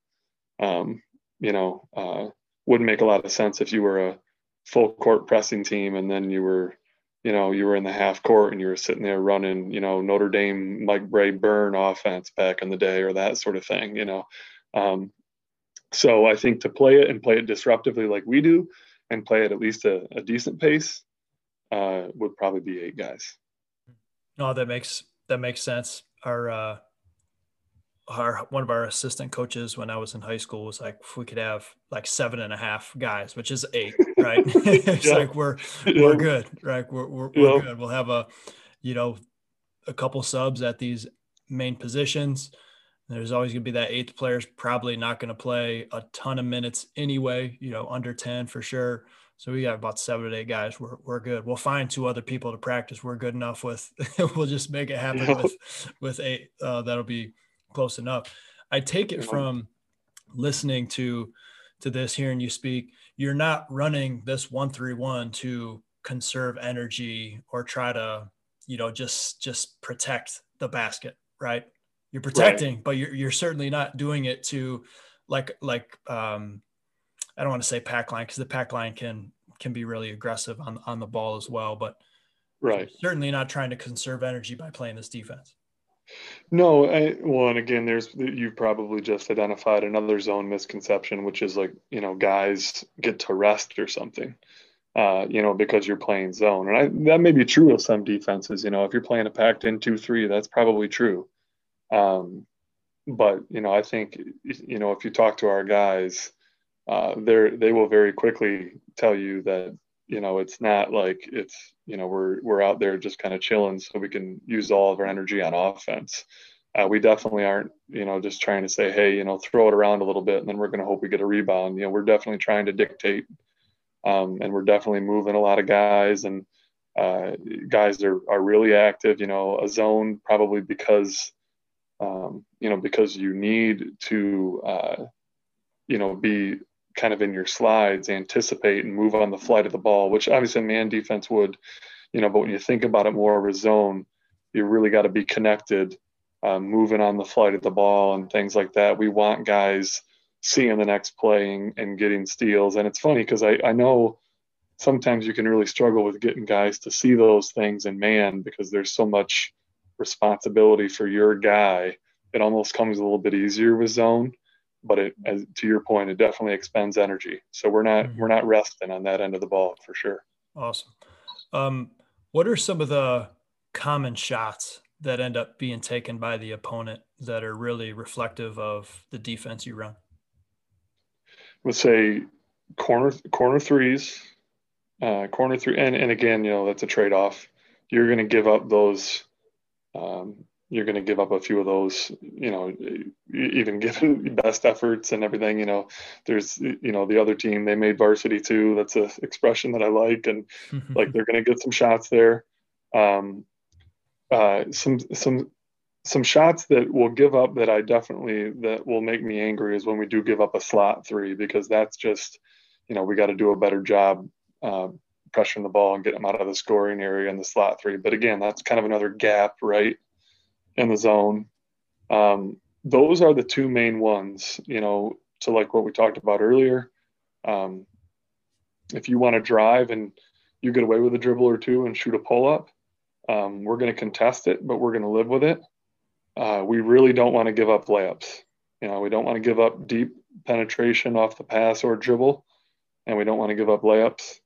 Speaker 2: Um, you know, uh, wouldn't make a lot of sense if you were a full court pressing team and then you were you know you were in the half court and you were sitting there running you know Notre Dame Mike Brey burn offense back in the day or that sort of thing you know um, so I think to play it and play it disruptively like we do and play it at least a, a decent pace uh, would probably be eight guys.
Speaker 1: No, that makes that makes sense. Our uh, our one of our assistant coaches when I was in high school was like, if we could have like seven and a half guys, which is eight, right? it's yeah. like we're we're good, right? We're we're, we're good. We'll have a, you know, a couple subs at these main positions. There's always going to be that eighth player's probably not going to play a ton of minutes anyway, you know, under 10 for sure. So we got about seven to eight guys. We're, we're good. We'll find two other people to practice. We're good enough with, we'll just make it happen with, with eight. Uh, that'll be, close enough. I take it from listening to to this, hearing you speak. You're not running this one three one to conserve energy or try to, you know, just just protect the basket, right? You're protecting, right. but you're you're certainly not doing it to like like um I don't want to say pack line because the pack line can can be really aggressive on on the ball as well, but
Speaker 2: right
Speaker 1: certainly not trying to conserve energy by playing this defense.
Speaker 2: No, I, well, and again, there's you've probably just identified another zone misconception, which is like you know guys get to rest or something, uh, you know, because you're playing zone, and I, that may be true of some defenses. You know, if you're playing a packed in two three, that's probably true. Um, but you know, I think you know if you talk to our guys, uh, they they will very quickly tell you that you know it's not like it's you know we're we're out there just kind of chilling so we can use all of our energy on offense. Uh, we definitely aren't you know just trying to say hey you know throw it around a little bit and then we're going to hope we get a rebound. You know we're definitely trying to dictate, um, and we're definitely moving a lot of guys and uh, guys are are really active. You know a zone probably because um, you know because you need to uh, you know be kind of in your slides anticipate and move on the flight of the ball, which obviously man defense would, you know, but when you think about it more of zone, you really got to be connected, um, moving on the flight of the ball and things like that. We want guys seeing the next play and, and getting steals. And it's funny because I, I know sometimes you can really struggle with getting guys to see those things in man because there's so much responsibility for your guy. It almost comes a little bit easier with zone but it as to your point it definitely expends energy. So we're not mm-hmm. we're not resting on that end of the ball for sure.
Speaker 1: Awesome. Um, what are some of the common shots that end up being taken by the opponent that are really reflective of the defense you run?
Speaker 2: Let's say corner corner threes uh, corner three and, and again you know that's a trade-off. You're going to give up those um, you're going to give up a few of those, you know, even given best efforts and everything, you know, there's, you know, the other team, they made varsity too. That's an expression that I like. And like, they're going to get some shots there. Um, uh, some, some, some shots that will give up that I definitely, that will make me angry is when we do give up a slot three, because that's just, you know, we got to do a better job, uh, pressuring the ball and getting them out of the scoring area in the slot three. But again, that's kind of another gap, right? In the zone. Um, those are the two main ones, you know, to like what we talked about earlier. Um, if you want to drive and you get away with a dribble or two and shoot a pull up, um, we're going to contest it, but we're going to live with it. Uh, we really don't want to give up layups. You know, we don't want to give up deep penetration off the pass or dribble, and we don't want to give up layups.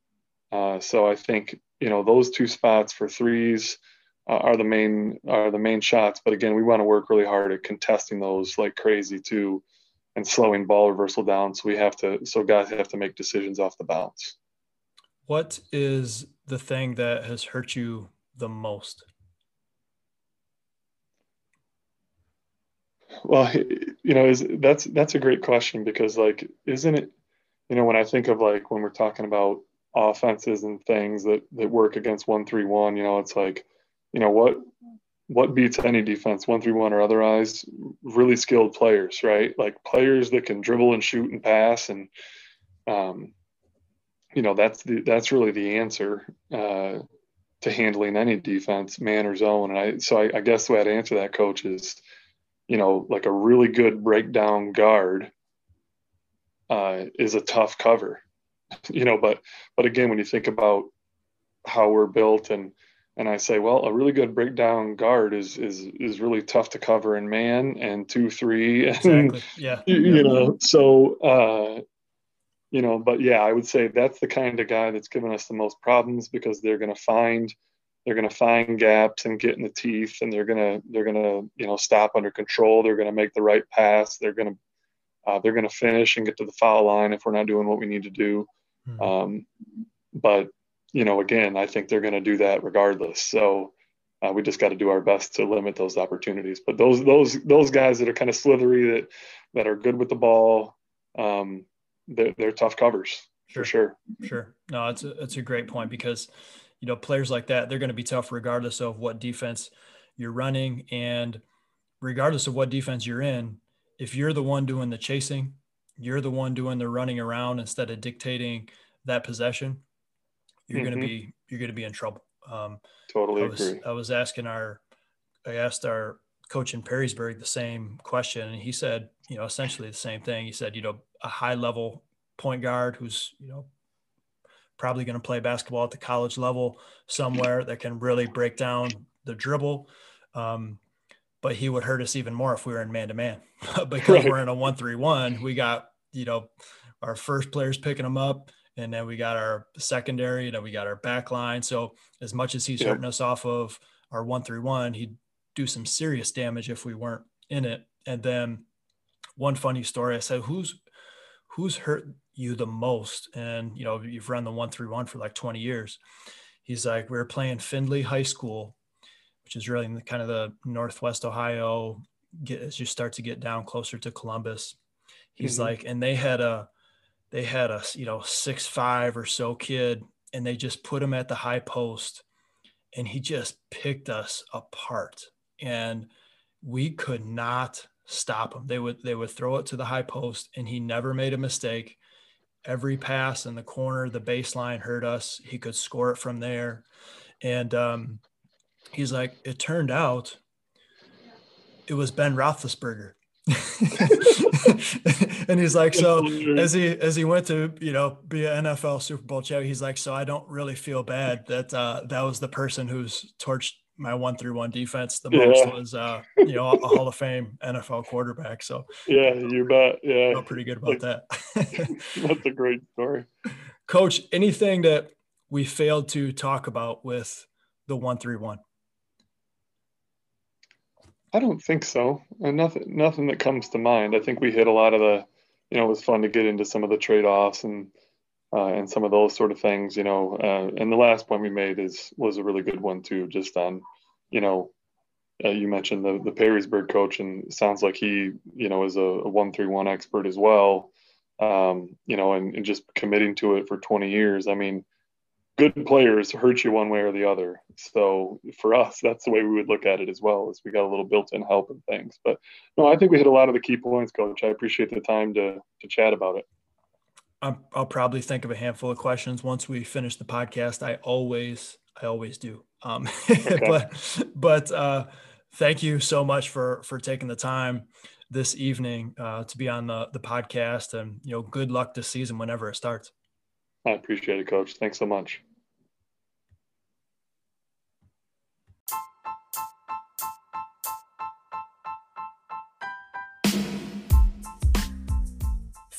Speaker 2: Uh, so I think you know those two spots for threes are the main are the main shots. But again, we want to work really hard at contesting those like crazy too, and slowing ball reversal down. So we have to so guys have to make decisions off the bounce.
Speaker 1: What is the thing that has hurt you the most?
Speaker 2: Well, you know, is that's that's a great question because like, isn't it? You know, when I think of like when we're talking about offenses and things that that work against one three one, you know, it's like you know what what beats any defense, one three one or otherwise, really skilled players, right? Like players that can dribble and shoot and pass, and um, you know that's the that's really the answer uh, to handling any defense, man or zone. And I so I, I guess the way I'd answer that, coach, is you know like a really good breakdown guard uh, is a tough cover, you know. But but again, when you think about how we're built and and I say, well, a really good breakdown guard is is is really tough to cover in man and two three. And,
Speaker 1: exactly. Yeah.
Speaker 2: You, you know, so uh, you know, but yeah, I would say that's the kind of guy that's given us the most problems because they're going to find they're going to find gaps and get in the teeth, and they're going to they're going to you know stop under control. They're going to make the right pass. They're going to uh, they're going to finish and get to the foul line if we're not doing what we need to do. Mm-hmm. Um, but you know, again, I think they're going to do that regardless. So uh, we just got to do our best to limit those opportunities. But those those those guys that are kind of slithery that that are good with the ball, um, they're, they're tough covers sure. for sure.
Speaker 1: Sure. No, it's a, it's a great point because you know players like that they're going to be tough regardless of what defense you're running and regardless of what defense you're in. If you're the one doing the chasing, you're the one doing the running around instead of dictating that possession you're mm-hmm. going to be you're going to be in trouble. Um,
Speaker 2: totally
Speaker 1: I was,
Speaker 2: agree.
Speaker 1: I was asking our I asked our coach in Perrysburg the same question, and he said, you know, essentially the same thing. He said, you know, a high level point guard who's you know probably going to play basketball at the college level somewhere that can really break down the dribble. Um, but he would hurt us even more if we were in man to man because right. we're in a one three one. We got you know our first players picking them up and then we got our secondary, and then we got our back line. So as much as he's yep. hurting us off of our one three one, he'd do some serious damage if we weren't in it. And then one funny story, I said, "Who's who's hurt you the most? And, you know, you've run the one three one for like 20 years. He's like, we were playing Findlay High School, which is really kind of the Northwest Ohio, get as you start to get down closer to Columbus. He's mm-hmm. like, and they had a, they had a, you know, six, five or so kid, and they just put him at the high post and he just picked us apart. And we could not stop him. They would they would throw it to the high post, and he never made a mistake. Every pass in the corner, the baseline hurt us. He could score it from there, and um, he's like, it turned out it was Ben Roethlisberger. and he's like, so as he as he went to you know be an NFL Super Bowl champion, he's like, so I don't really feel bad that uh, that was the person who's torched my one three one defense the most yeah. was uh, you know a Hall of Fame NFL quarterback. So
Speaker 2: yeah, you bet. Yeah,
Speaker 1: feel pretty good about that.
Speaker 2: that's a great story,
Speaker 1: Coach. Anything that we failed to talk about with the one three one?
Speaker 2: I don't think so. And nothing nothing that comes to mind. I think we hit a lot of the you know, it was fun to get into some of the trade offs and uh, and some of those sort of things, you know. Uh, and the last point we made is was a really good one too, just on, you know, uh, you mentioned the the Perrysburg coach, and sounds like he, you know, is a, a one three one expert as well. Um, you know, and, and just committing to it for 20 years. I mean, good players hurt you one way or the other. So for us, that's the way we would look at it as well. Is we got a little built-in help and things. But no, I think we hit a lot of the key points, Coach. I appreciate the time to to chat about it.
Speaker 1: I'll probably think of a handful of questions once we finish the podcast. I always, I always do. Um, okay. but, but uh, thank you so much for for taking the time this evening uh, to be on the the podcast, and you know, good luck this season whenever it starts.
Speaker 2: I appreciate it, Coach. Thanks so much.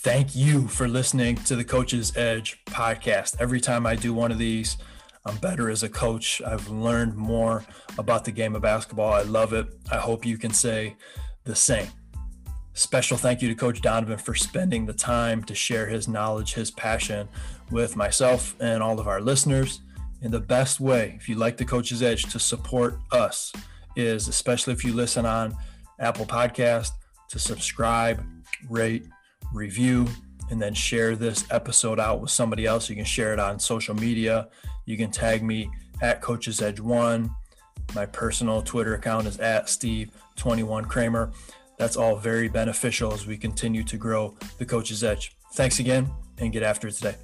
Speaker 1: Thank you for listening to the Coach's Edge podcast. Every time I do one of these, I'm better as a coach. I've learned more about the game of basketball. I love it. I hope you can say the same. Special thank you to Coach Donovan for spending the time to share his knowledge, his passion with myself and all of our listeners. In the best way, if you like the Coach's Edge, to support us is, especially if you listen on Apple Podcast, to subscribe, rate, review, and then share this episode out with somebody else. You can share it on social media. You can tag me at Coaches Edge One. My personal Twitter account is at Steve21 Kramer. That's all very beneficial as we continue to grow the Coaches Edge. Thanks again and get after it today.